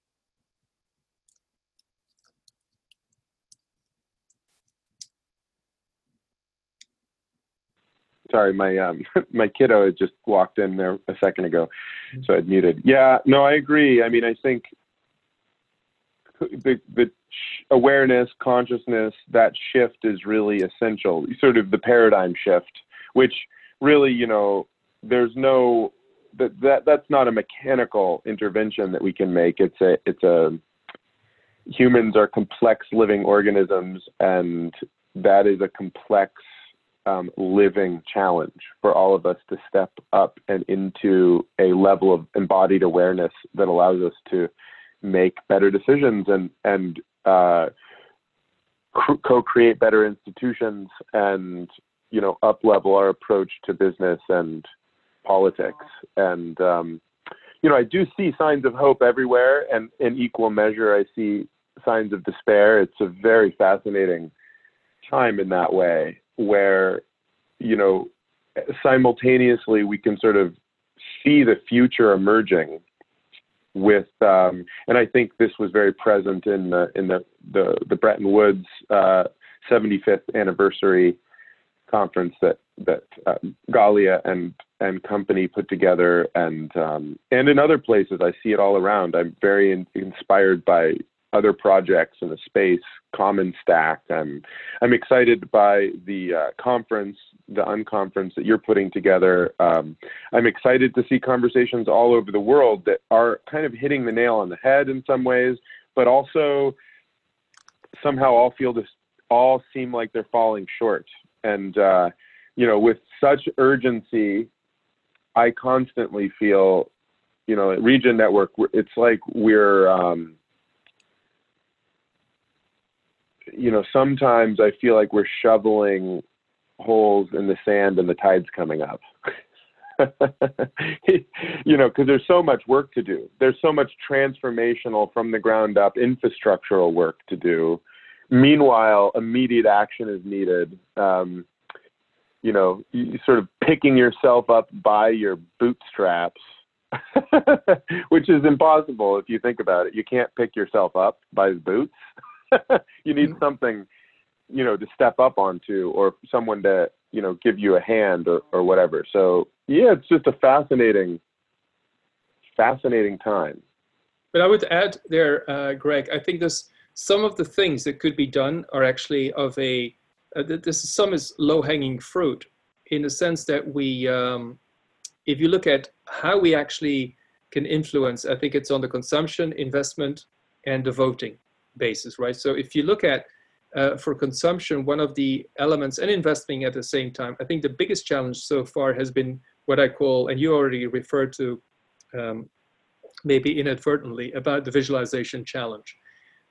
Sorry, my um, my kiddo had just walked in there a second ago, mm-hmm. so I'd muted. Yeah, no, I agree. I mean, I think the the awareness, consciousness, that shift is really essential. Sort of the paradigm shift, which really, you know, there's no that that that's not a mechanical intervention that we can make. It's a it's a humans are complex living organisms, and that is a complex um, living challenge for all of us to step up and into a level of embodied awareness that allows us to make better decisions and and uh, co-create better institutions and you know up level our approach to business and politics. And um, you know I do see signs of hope everywhere and in equal measure I see signs of despair. It's a very fascinating time in that way where you know simultaneously we can sort of see the future emerging with um, and I think this was very present in the in the the, the Bretton Woods uh, 75th anniversary conference that that uh, Galia and and company put together, and um, and in other places, I see it all around. I'm very in, inspired by other projects in the space, Commons Stack. I'm I'm excited by the uh, conference, the unconference that you're putting together. Um, I'm excited to see conversations all over the world that are kind of hitting the nail on the head in some ways, but also somehow all feel this all seem like they're falling short. And uh, you know, with such urgency, I constantly feel, you know, at Regen Network, it's like we're um, you know, sometimes I feel like we're shoveling holes in the sand and the tide's coming up. you know, because there's so much work to do. There's so much transformational from the ground up infrastructural work to do. Meanwhile, immediate action is needed. Um, you know, you sort of picking yourself up by your bootstraps, which is impossible if you think about it. You can't pick yourself up by the boots. you need mm-hmm. something, you know, to step up onto or someone to, you know, give you a hand or, or whatever. So yeah, it's just a fascinating, fascinating time. But I would add there, uh, Greg, I think there's some of the things that could be done are actually of a, uh, this is, some is low hanging fruit in the sense that we, um, if you look at how we actually can influence, I think it's on the consumption, investment, and the voting basis, right? So if you look at uh, for consumption, one of the elements and investing at the same time, I think the biggest challenge so far has been what I call, and you already referred to um, maybe inadvertently, about the visualization challenge.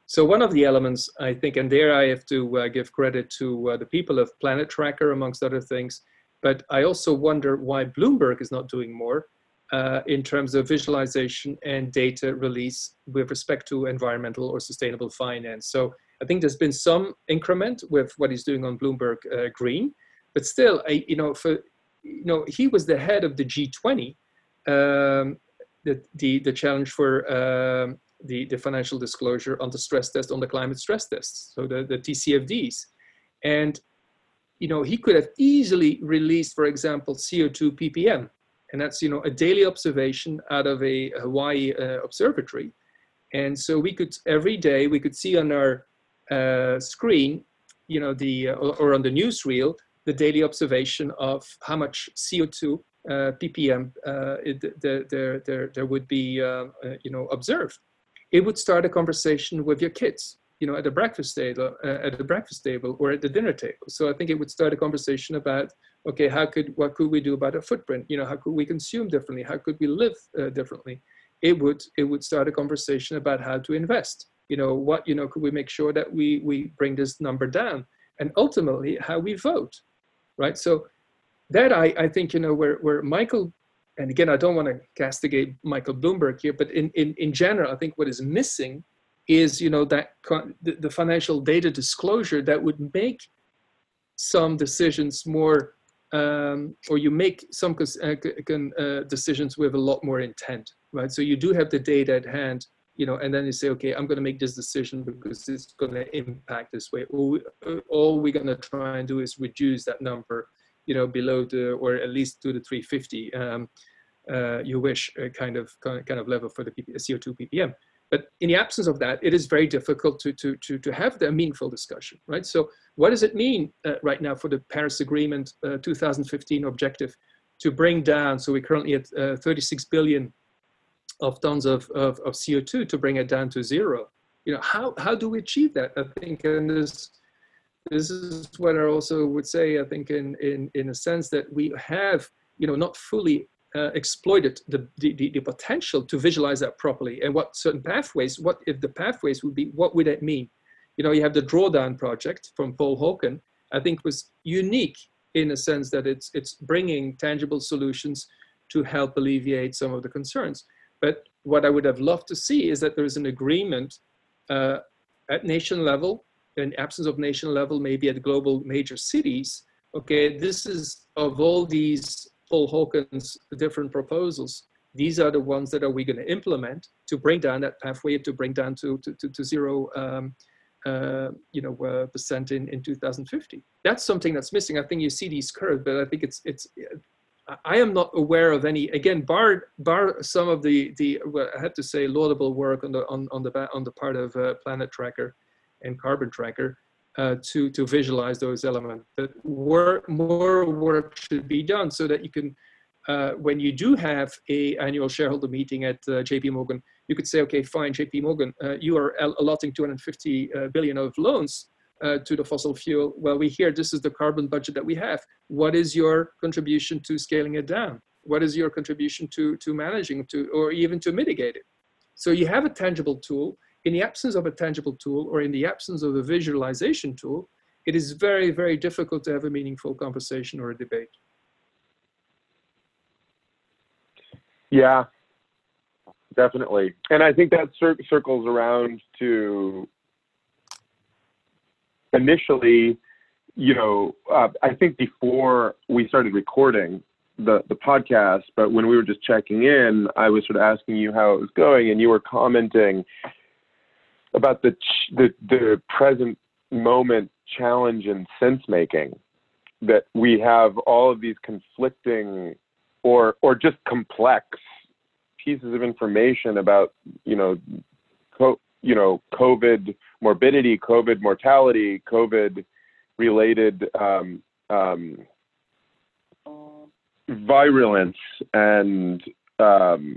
So one of the elements, I think, and there I have to uh, give credit to uh, the people of Planet Tracker, amongst other things, but I also wonder why Bloomberg is not doing more uh, in terms of visualization and data release with respect to environmental or sustainable finance. So I think there's been some increment with what he's doing on Bloomberg uh, Green, but still, I, you know, for you know, he was the head of the G20, um, the, the the challenge for um, the, the financial disclosure on the stress test, on the climate stress tests, so the, the TCFDs. And, you know, he could have easily released, for example, CO2 ppm. And that's, you know, a daily observation out of a Hawaii uh, observatory. And so we could, every day, we could see on our uh, screen, you know, the, uh, or on the newsreel, the daily observation of how much CO2 uh, ppm uh, it, there, there, there, there would be, uh, you know, observed it would start a conversation with your kids you know at the breakfast table uh, at the breakfast table or at the dinner table. So i think it would start a conversation about okay how could what could we do about our footprint? You know how could we consume differently? How could we live uh, differently? It would it would start a conversation about how to invest. You know what you know could we make sure that we we bring this number down? And ultimately how we vote right? So that i i think you know where where michael and again, I don't want to castigate Michael Bloomberg here, but in, in, in general, I think what is missing is, you know, that the, financial data disclosure that would make some decisions more, um, or you make some uh, uh, decisions with a lot more intent, right? So you do have the data at hand, you know, and then you say, okay, I'm going to make this decision because it's going to impact this way. All we're going to try and do is reduce that number you know, below the, or at least to the 350 um, uh, you wish uh, kind of kind of level for the CO2 ppm. But in the absence of that, it is very difficult to, to, to, to have the meaningful discussion, right? So what does it mean uh, right now for the Paris Agreement uh, 2015 objective to bring down, so we're currently at uh, 36 billion of tons of, of, of, CO2 to bring it down to zero. You know, how, how do we achieve that? I think, and this, this is what I also would say, I think in, in, in a sense that we have, you know, not fully uh, exploited the, the, the, potential to visualize that properly and what certain pathways, what if the pathways would be, what would that mean? You know, you have the drawdown project from Paul Hawken, I think was unique in a sense that it's, it's bringing tangible solutions to help alleviate some of the concerns. But what I would have loved to see is that there's an agreement uh, at nation level in absence of nation level, maybe at global major cities, okay, this is of all these Paul Hawken's different proposals, these are the ones that are we going to implement to bring down that pathway to bring down to, to, to, to zero um, uh, you know, uh, percent in, in 2050. That's something that's missing. I think you see these curves, but I think it's, it's, I am not aware of any, again, bar, bar some of the, the well, I have to say laudable work on the, on, on the, on the part of uh, Planet Tracker and Carbon Tracker uh, to, to visualize those elements. Work, more work should be done so that you can, uh, when you do have a annual shareholder meeting at uh, JP Morgan, you could say, okay, fine, JP Morgan, uh, you are allotting 250 uh, billion of loans uh, to the fossil fuel. Well, we hear this is the carbon budget that we have. What is your contribution to scaling it down? What is your contribution to, to managing to, or even to mitigate it? So you have a tangible tool in the absence of a tangible tool or in the absence of a visualization tool, it is very, very difficult to have a meaningful conversation or a debate. Yeah, definitely. And I think that cir circles around to initially, you know, uh, I think before we started recording the, the podcast, but when we were just checking in, I was sort of asking you how it was going, and you were commenting about the the, the present moment challenge in sense making that we have all of these conflicting or or just complex pieces of information about you know co- you know covid morbidity covid mortality covid related um, um, virulence and um,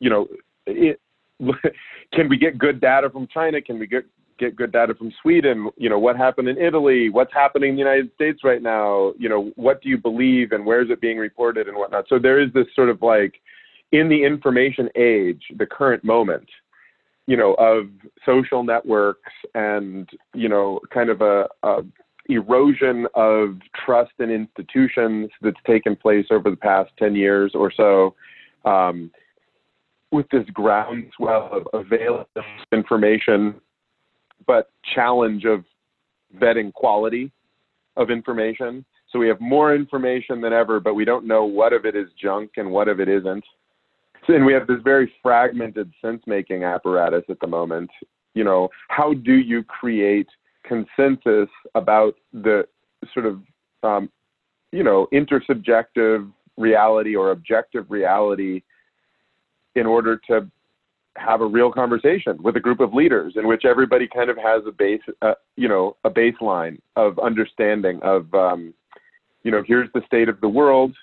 you know it, can we get good data from China? Can we get get good data from Sweden? You know, what happened in Italy? What's happening in the United States right now? You know, what do you believe and where is it being reported and whatnot? So there is this sort of like in the information age, the current moment, you know, of social networks and, you know, kind of a, a erosion of trust in institutions that's taken place over the past 10 years or so. Um, with this groundswell of available information, but challenge of vetting quality of information. So we have more information than ever, but we don't know what of it is junk and what of it isn't. and we have this very fragmented sense making apparatus at the moment. You know, how do you create consensus about the sort of, um, you know, intersubjective reality or objective reality in order to have a real conversation with a group of leaders in which everybody kind of has a base, uh, you know, a baseline of understanding of, um, you know, here's the state of the world,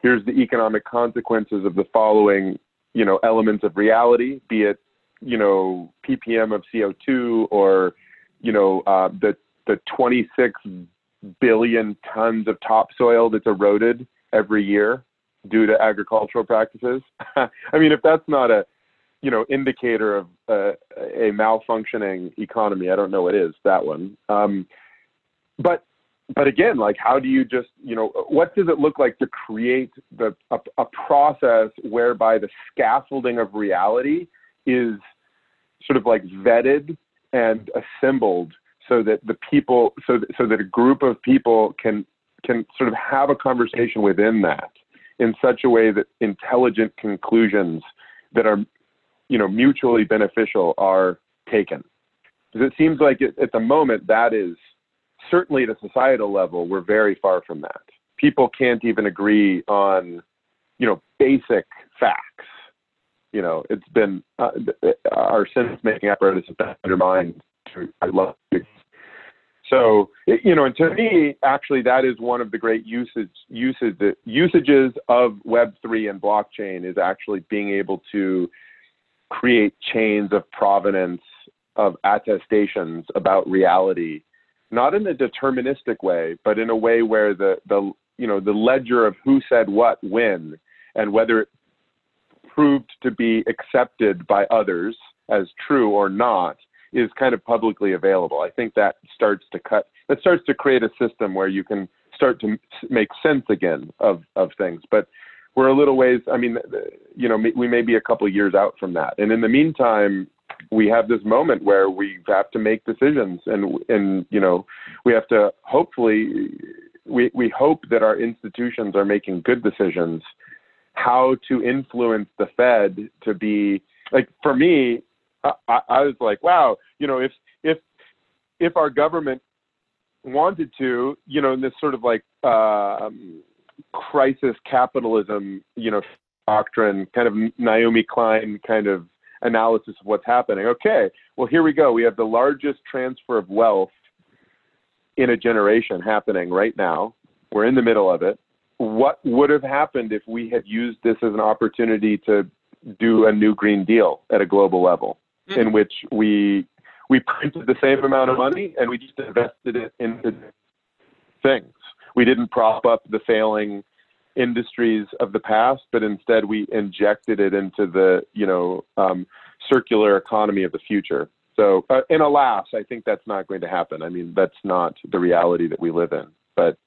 here's the economic consequences of the following, you know, elements of reality, be it, you know, ppm of CO2 or, you know, uh, the the 26 billion tons of topsoil that's eroded every year due to agricultural practices. I mean, if that's not a you know indicator of uh, a malfunctioning economy, I don't know what is that one. Um, but but again, like how do you just you know what does it look like to create the a, a process whereby the scaffolding of reality is sort of like vetted and assembled so that the people so that, so that a group of people can can sort of have a conversation within that in such a way that intelligent conclusions that are you know mutually beneficial are taken. Because it seems like it, at the moment that is certainly at a societal level we're very far from that. People can't even agree on you know basic facts. You know it's been uh, our sense making apparatus has been undermined. To i love so, you know, and to me, actually, that is one of the great usage, usage, usages of Web3 and blockchain is actually being able to create chains of provenance of attestations about reality, not in a deterministic way, but in a way where the, the, you know, the ledger of who said what when and whether it proved to be accepted by others as true or not is kind of publicly available. I think that starts to cut, that starts to create a system where you can start to make sense again of, of things. But we're a little ways, I mean, you know, we may be a couple years out from that. And in the meantime, we have this moment where we have to make decisions and, and, you know, we have to hopefully, we, we hope that our institutions are making good decisions how to influence the Fed to be like for me, I, I was like, wow, you know, if if if our government wanted to, you know, in this sort of like um, crisis capitalism, you know, doctrine, kind of Naomi Klein kind of analysis of what's happening. Okay, well, here we go. We have the largest transfer of wealth in a generation happening right now. We're in the middle of it. What would have happened if we had used this as an opportunity to do a new Green Deal at a global level? Mm-hmm. in which we we printed the same amount of money and we just invested it into things. We didn't prop up the failing industries of the past, but instead we injected it into the you know um, circular economy of the future. So, uh, and alas, I think that's not going to happen. I mean, that's not the reality that we live in. But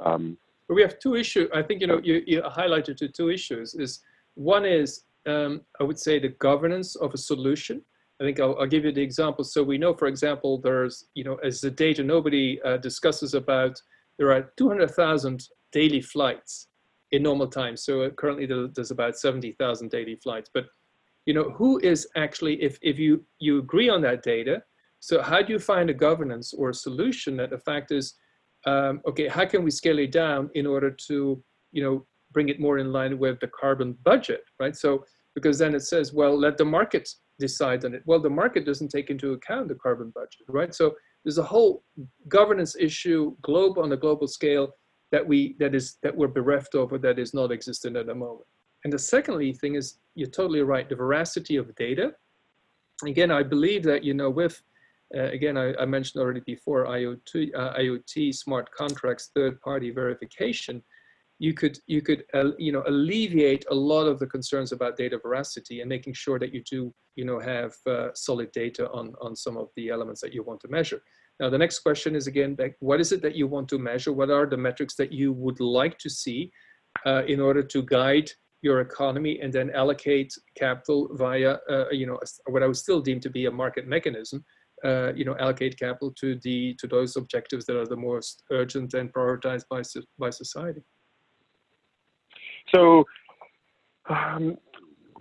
um, we have two issues. I think you know you, you highlighted the two issues. Is one is um, I would say the governance of a solution. I think I'll, I'll, give you the example. So we know, for example, there's, you know, as the data nobody uh, discusses about, there are 200,000 daily flights in normal times. So uh, currently there's about 70,000 daily flights. But, you know, who is actually, if, if you, you agree on that data, so how do you find a governance or a solution that the fact is, um, okay, how can we scale it down in order to, you know, bring it more in line with the carbon budget, right? So because then it says, well, let the market decide on it. Well, the market doesn't take into account the carbon budget, right? So there's a whole governance issue, globe on a global scale that we that is that we're bereft of or that is not existent at the moment. And the secondly thing is you're totally right, the veracity of data. Again, I believe that you know with uh, again I, I, mentioned already before IoT, uh, IoT smart contracts, third-party verification you could you could uh, you know alleviate a lot of the concerns about data veracity and making sure that you do you know have uh, solid data on on some of the elements that you want to measure. Now the next question is again what is it that you want to measure? What are the metrics that you would like to see uh, in order to guide your economy and then allocate capital via uh, you know what I would still deem to be a market mechanism uh, you know allocate capital to the to those objectives that are the most urgent and prioritized by by society so, um,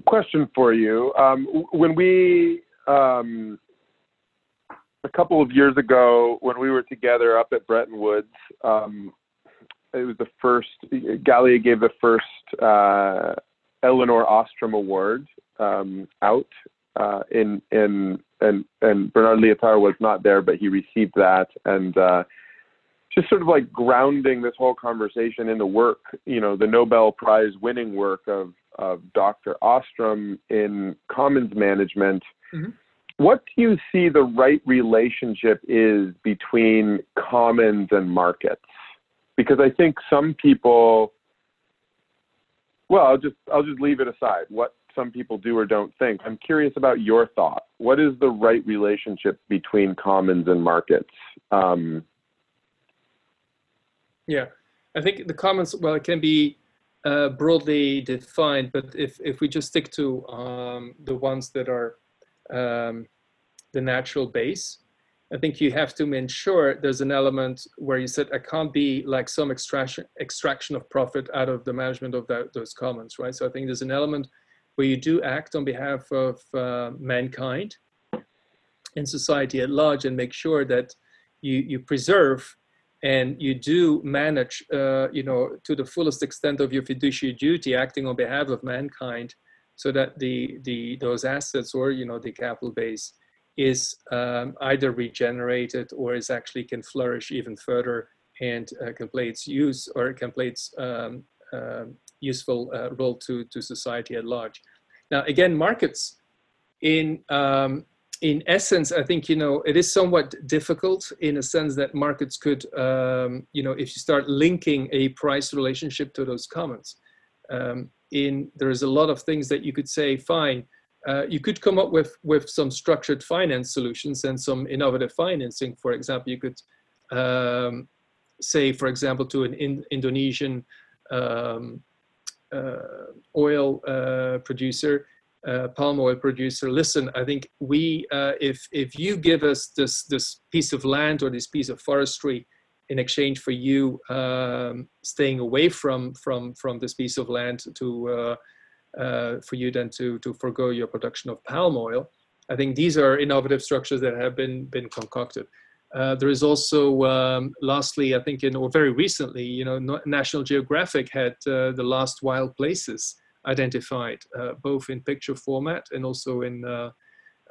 question for you. Um, when we um, a couple of years ago, when we were together up at Bretton Woods, um, it was the first. Galia gave the first uh, Elinor Ostrom Award um, out uh, in in and and Bernard Lietaer was not there, but he received that and. Uh, just sort of like grounding this whole conversation in the work, you know, the Nobel Prize winning work of, of Dr. Ostrom in commons management. Mm-hmm. What do you see the right relationship is between commons and markets? Because I think some people, well, I'll just I'll just leave it aside. What some people do or don't think. I'm curious about your thought. What is the right relationship between commons and markets? Um, yeah, I think the commons, well, it can be uh, broadly defined, but if, if we just stick to um, the ones that are um, the natural base, I think you have to ensure there's an element where you said, I can't be like some extraction, extraction of profit out of the management of that, those commons, right? So I think there's an element where you do act on behalf of uh, mankind and society at large and make sure that you, you preserve and you do manage, uh, you know, to the fullest extent of your fiduciary duty, acting on behalf of mankind, so that the the those assets or you know the capital base is um, either regenerated or is actually can flourish even further and uh, can play its use or can play its um, uh, useful uh, role to to society at large. Now again, markets in um, in essence, I think you know it is somewhat difficult in a sense that markets could, um, you know, if you start linking a price relationship to those comments, um, in there is a lot of things that you could say, fine, uh, you could come up with with some structured finance solutions and some innovative financing. For example, you could um, say, for example, to an in Indonesian um, uh, oil uh, producer uh, palm oil producer, listen, I think we, uh, if if you give us this this piece of land or this piece of forestry in exchange for you um, staying away from from from this piece of land to uh, uh for you then to to forego your production of palm oil, I think these are innovative structures that have been been concocted. Uh, there is also, um, lastly, I think, in, or very recently, you know, National Geographic had the last wild places identified, uh, both in picture format and also in, uh,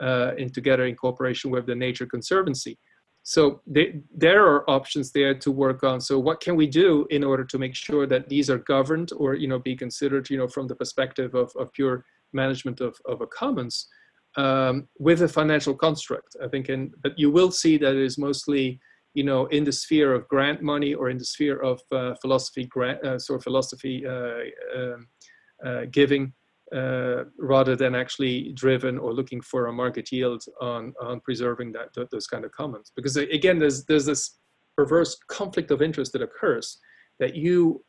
uh, in together in cooperation with the Nature Conservancy. So they, there are options there to work on. So what can we do in order to make sure that these are governed or you know be considered you know from the perspective of, of pure management of, of a commons um, with a financial construct? I think, and but you will see that it is mostly you know in the sphere of grant money or in the sphere of uh, philosophy grant uh, sort of philosophy uh, um, giving uh, rather than actually driven or looking for a market yield on, on preserving that, those kind of commons. Because again, there's, there's this perverse conflict of interest that occurs that you,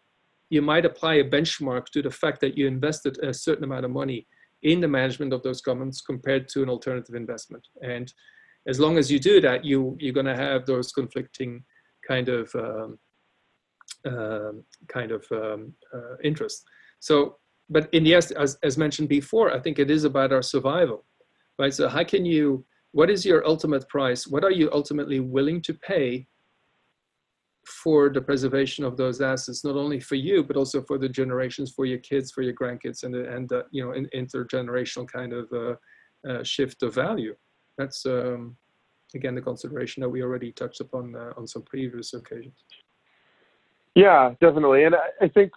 you might apply a benchmark to the fact that you invested a certain amount of money in the management of those commons compared to an alternative investment. And as long as you do that, you, you're going to have those conflicting kind of um, uh, kind of um, uh, interests. So but in yes, as, as mentioned before, I think it is about our survival, right? So how can you, what is your ultimate price? What are you ultimately willing to pay for the preservation of those assets, not only for you, but also for the generations, for your kids, for your grandkids, and, and uh, you know, in, intergenerational kind of uh, uh, shift of value. That's, um, again, the consideration that we already touched upon uh, on some previous occasions. Yeah, definitely. And I, I think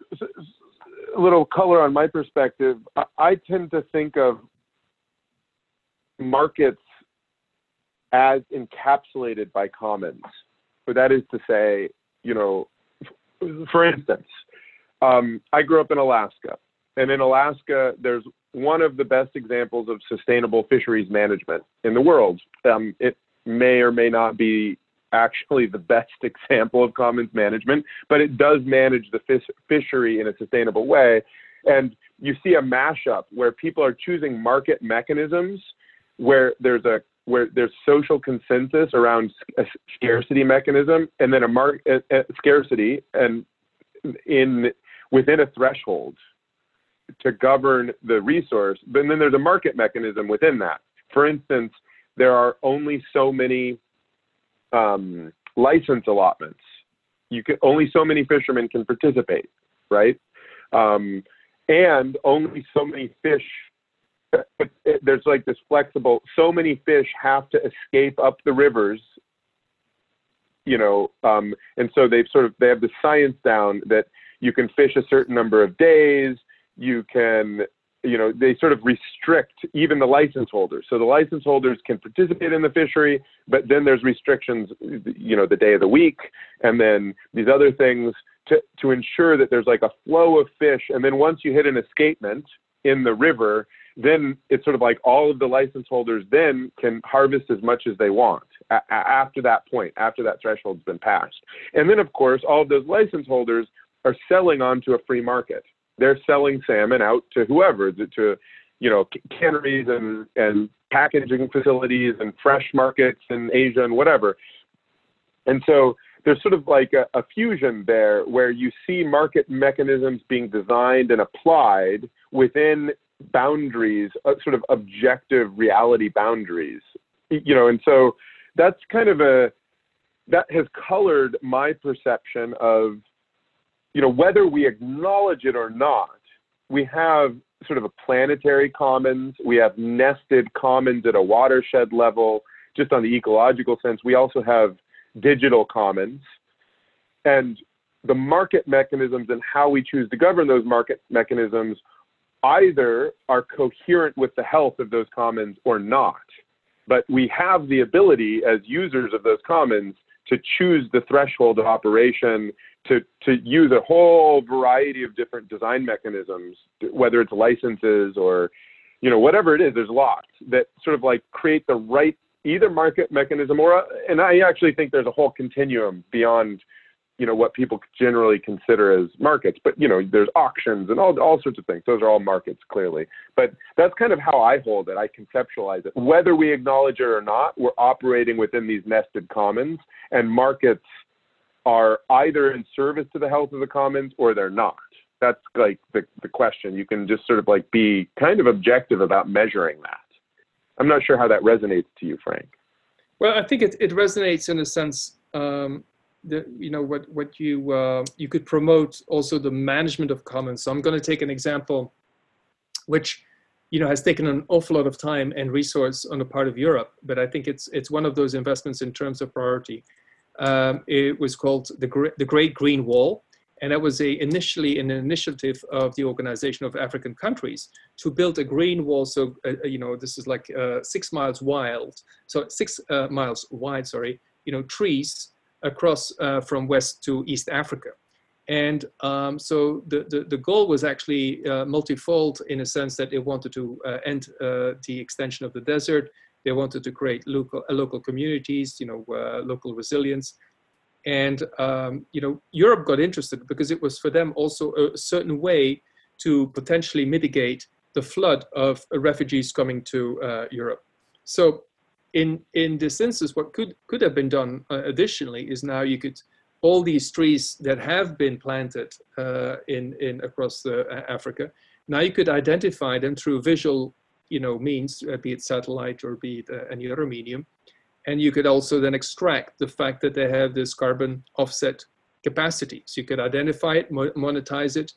little color on my perspective, I, tend to think of markets as encapsulated by commons. So that is to say, you know, for instance, um, I grew up in Alaska, and in Alaska, there's one of the best examples of sustainable fisheries management in the world. Um, it may or may not be actually the best example of commons management, but it does manage the fish, fishery in a sustainable way. And you see a mashup where people are choosing market mechanisms where there's a where there's social consensus around a scarcity mechanism and then a market scarcity and in within a threshold to govern the resource, but then there's a market mechanism within that. For instance, there are only so many um, license allotments. You can only so many fishermen can participate, right? Um, and only so many fish. There's like this flexible. So many fish have to escape up the rivers you know, um, and so they've sort of they have the science down that you can fish a certain number of days. You can, you know, they sort of restrict even the license holders. So the license holders can participate in the fishery, but then there's restrictions, you know, the day of the week, and then these other things to to ensure that there's like a flow of fish. And then once you hit an escapement in the river, then it's sort of like all of the license holders then can harvest as much as they want a- after that point, after that threshold's been passed. And then, of course, all of those license holders are selling onto a free market. They're selling salmon out to whoever, to, you know, canneries and, and packaging facilities and fresh markets in Asia and whatever. And so there's sort of like a, a fusion there where you see market mechanisms being designed and applied within boundaries, uh, sort of objective reality boundaries. You know, and so that's kind of a that has colored my perception of you know whether we acknowledge it or not. We have sort of a planetary commons. We have nested commons at a watershed level, just on the ecological sense. We also have digital commons. And the market mechanisms and how we choose to govern those market mechanisms either are coherent with the health of those commons or not. But we have the ability as users of those commons to choose the threshold of operation, to, to use a whole variety of different design mechanisms, whether it's licenses or, you know, whatever it is, there's lots that sort of like create the right either market mechanism or, and I actually think there's a whole continuum beyond you know what people generally consider as markets. But you know there's auctions and all all sorts of things. Those are all markets clearly. But that's kind of how i hold it. I conceptualize it. Whether we acknowledge it or not we're operating within these nested commons and markets are either in service to the health of the commons or they're not that's like the, the question you can just sort of like be kind of objective about measuring that i'm not sure how that resonates to you frank well i think it, it resonates in a sense um, the, you know what what you uh, you could promote also the management of commons. So I'm going to take an example, which you know has taken an awful lot of time and resource on the part of Europe, but I think it's it's one of those investments in terms of priority. Um, it was called the the Great Green Wall, and that was a initially an initiative of the Organization of African Countries to build a green wall. So uh, uh you know this is like uh, six miles wide, so six uh, miles wide. Sorry, you know trees across uh, from West to East Africa. And um, so the, the, the, goal was actually uh, multifold in a sense that it wanted to end the extension of the desert. They wanted to create local, uh, local communities, you know, uh, local resilience. And, um, you know, Europe got interested because it was for them also a certain way to potentially mitigate the flood of refugees coming to Europe. So in in this instance, what could could have been done uh, additionally is now you could all these trees that have been planted uh, in in across uh, Africa. Now you could identify them through visual, you know, means, uh, be it satellite or be it uh, any other medium, and you could also then extract the fact that they have this carbon offset capacity. So you could identify it, monetize it,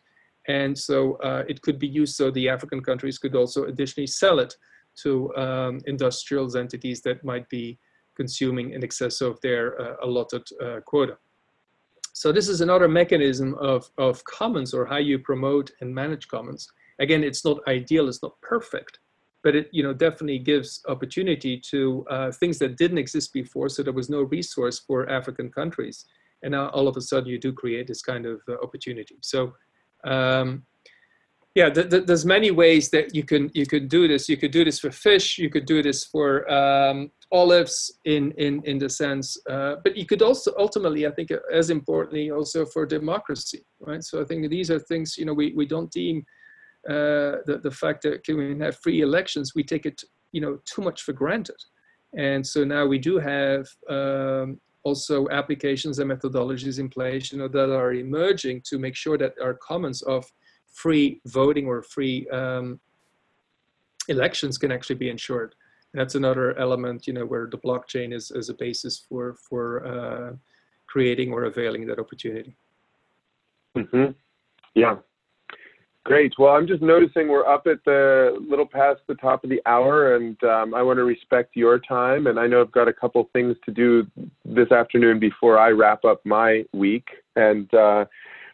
and so uh, it could be used so the African countries could also additionally sell it to um, industrial entities that might be consuming in excess of their uh, allotted uh, quota. So this is another mechanism of, of commons or how you promote and manage commons. Again, it's not ideal, it's not perfect, but it you know definitely gives opportunity to uh, things that didn't exist before. So there was no resource for African countries, and now all of a sudden you do create this kind of uh, opportunity. So um, yeah, th- th- there's many ways that you can you could do this. You could do this for fish. You could do this for um, olives in in in the sense, uh, but you could also ultimately, I think, as importantly, also for democracy, right? So I think these are things you know we we don't deem uh, the the fact that can we have free elections, we take it you know too much for granted, and so now we do have. Um, also applications and methodologies in place you know that are emerging to make sure that our commons of free voting or free um, elections can actually be ensured. And that's another element, you know, where the blockchain is as a basis for for uh, creating or availing that opportunity. Mm-hmm. Yeah. Great. Well, I'm just noticing we're up at the little past the top of the hour, and um, I want to respect your time. And I know I've got a couple things to do this afternoon before I wrap up my week. And uh,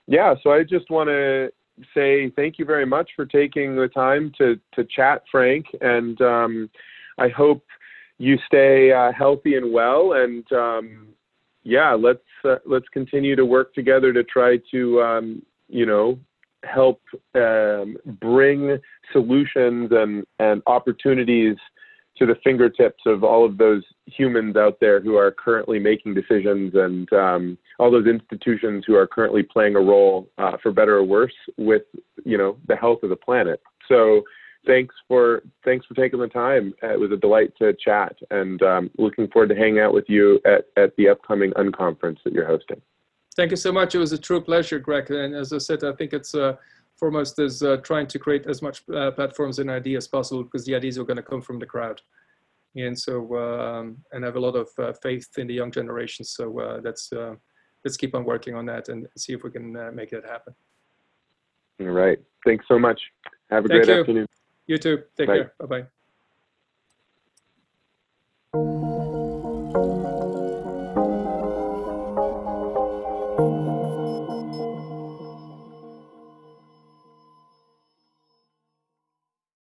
yeah, so I just want to say thank you very much for taking the time to to chat, Frank. And um, I hope you stay uh, healthy and well. And um, yeah, let's uh, let's continue to work together to try to um, you know help um, bring solutions and and opportunities to the fingertips of all of those humans out there who are currently making decisions and um, all those institutions who are currently playing a role uh, for better or worse with you know the health of the planet. So thanks for thanks for taking the time. It was a delight to chat and um, looking forward to hanging out with you at, at the upcoming unconference that you're hosting thank you so much it was a true pleasure greg and as i said i think it's uh, foremost is uh, trying to create as much uh, platforms and ideas as possible because the ideas are going to come from the crowd. And so, um, and I have a lot of uh, faith in the young generation. So uh, that's, uh, let's keep on working on that and see if we can uh, make it happen. All right. Thanks so much. Have a Thank great you. afternoon. You too. Take Bye. care. Bye-bye.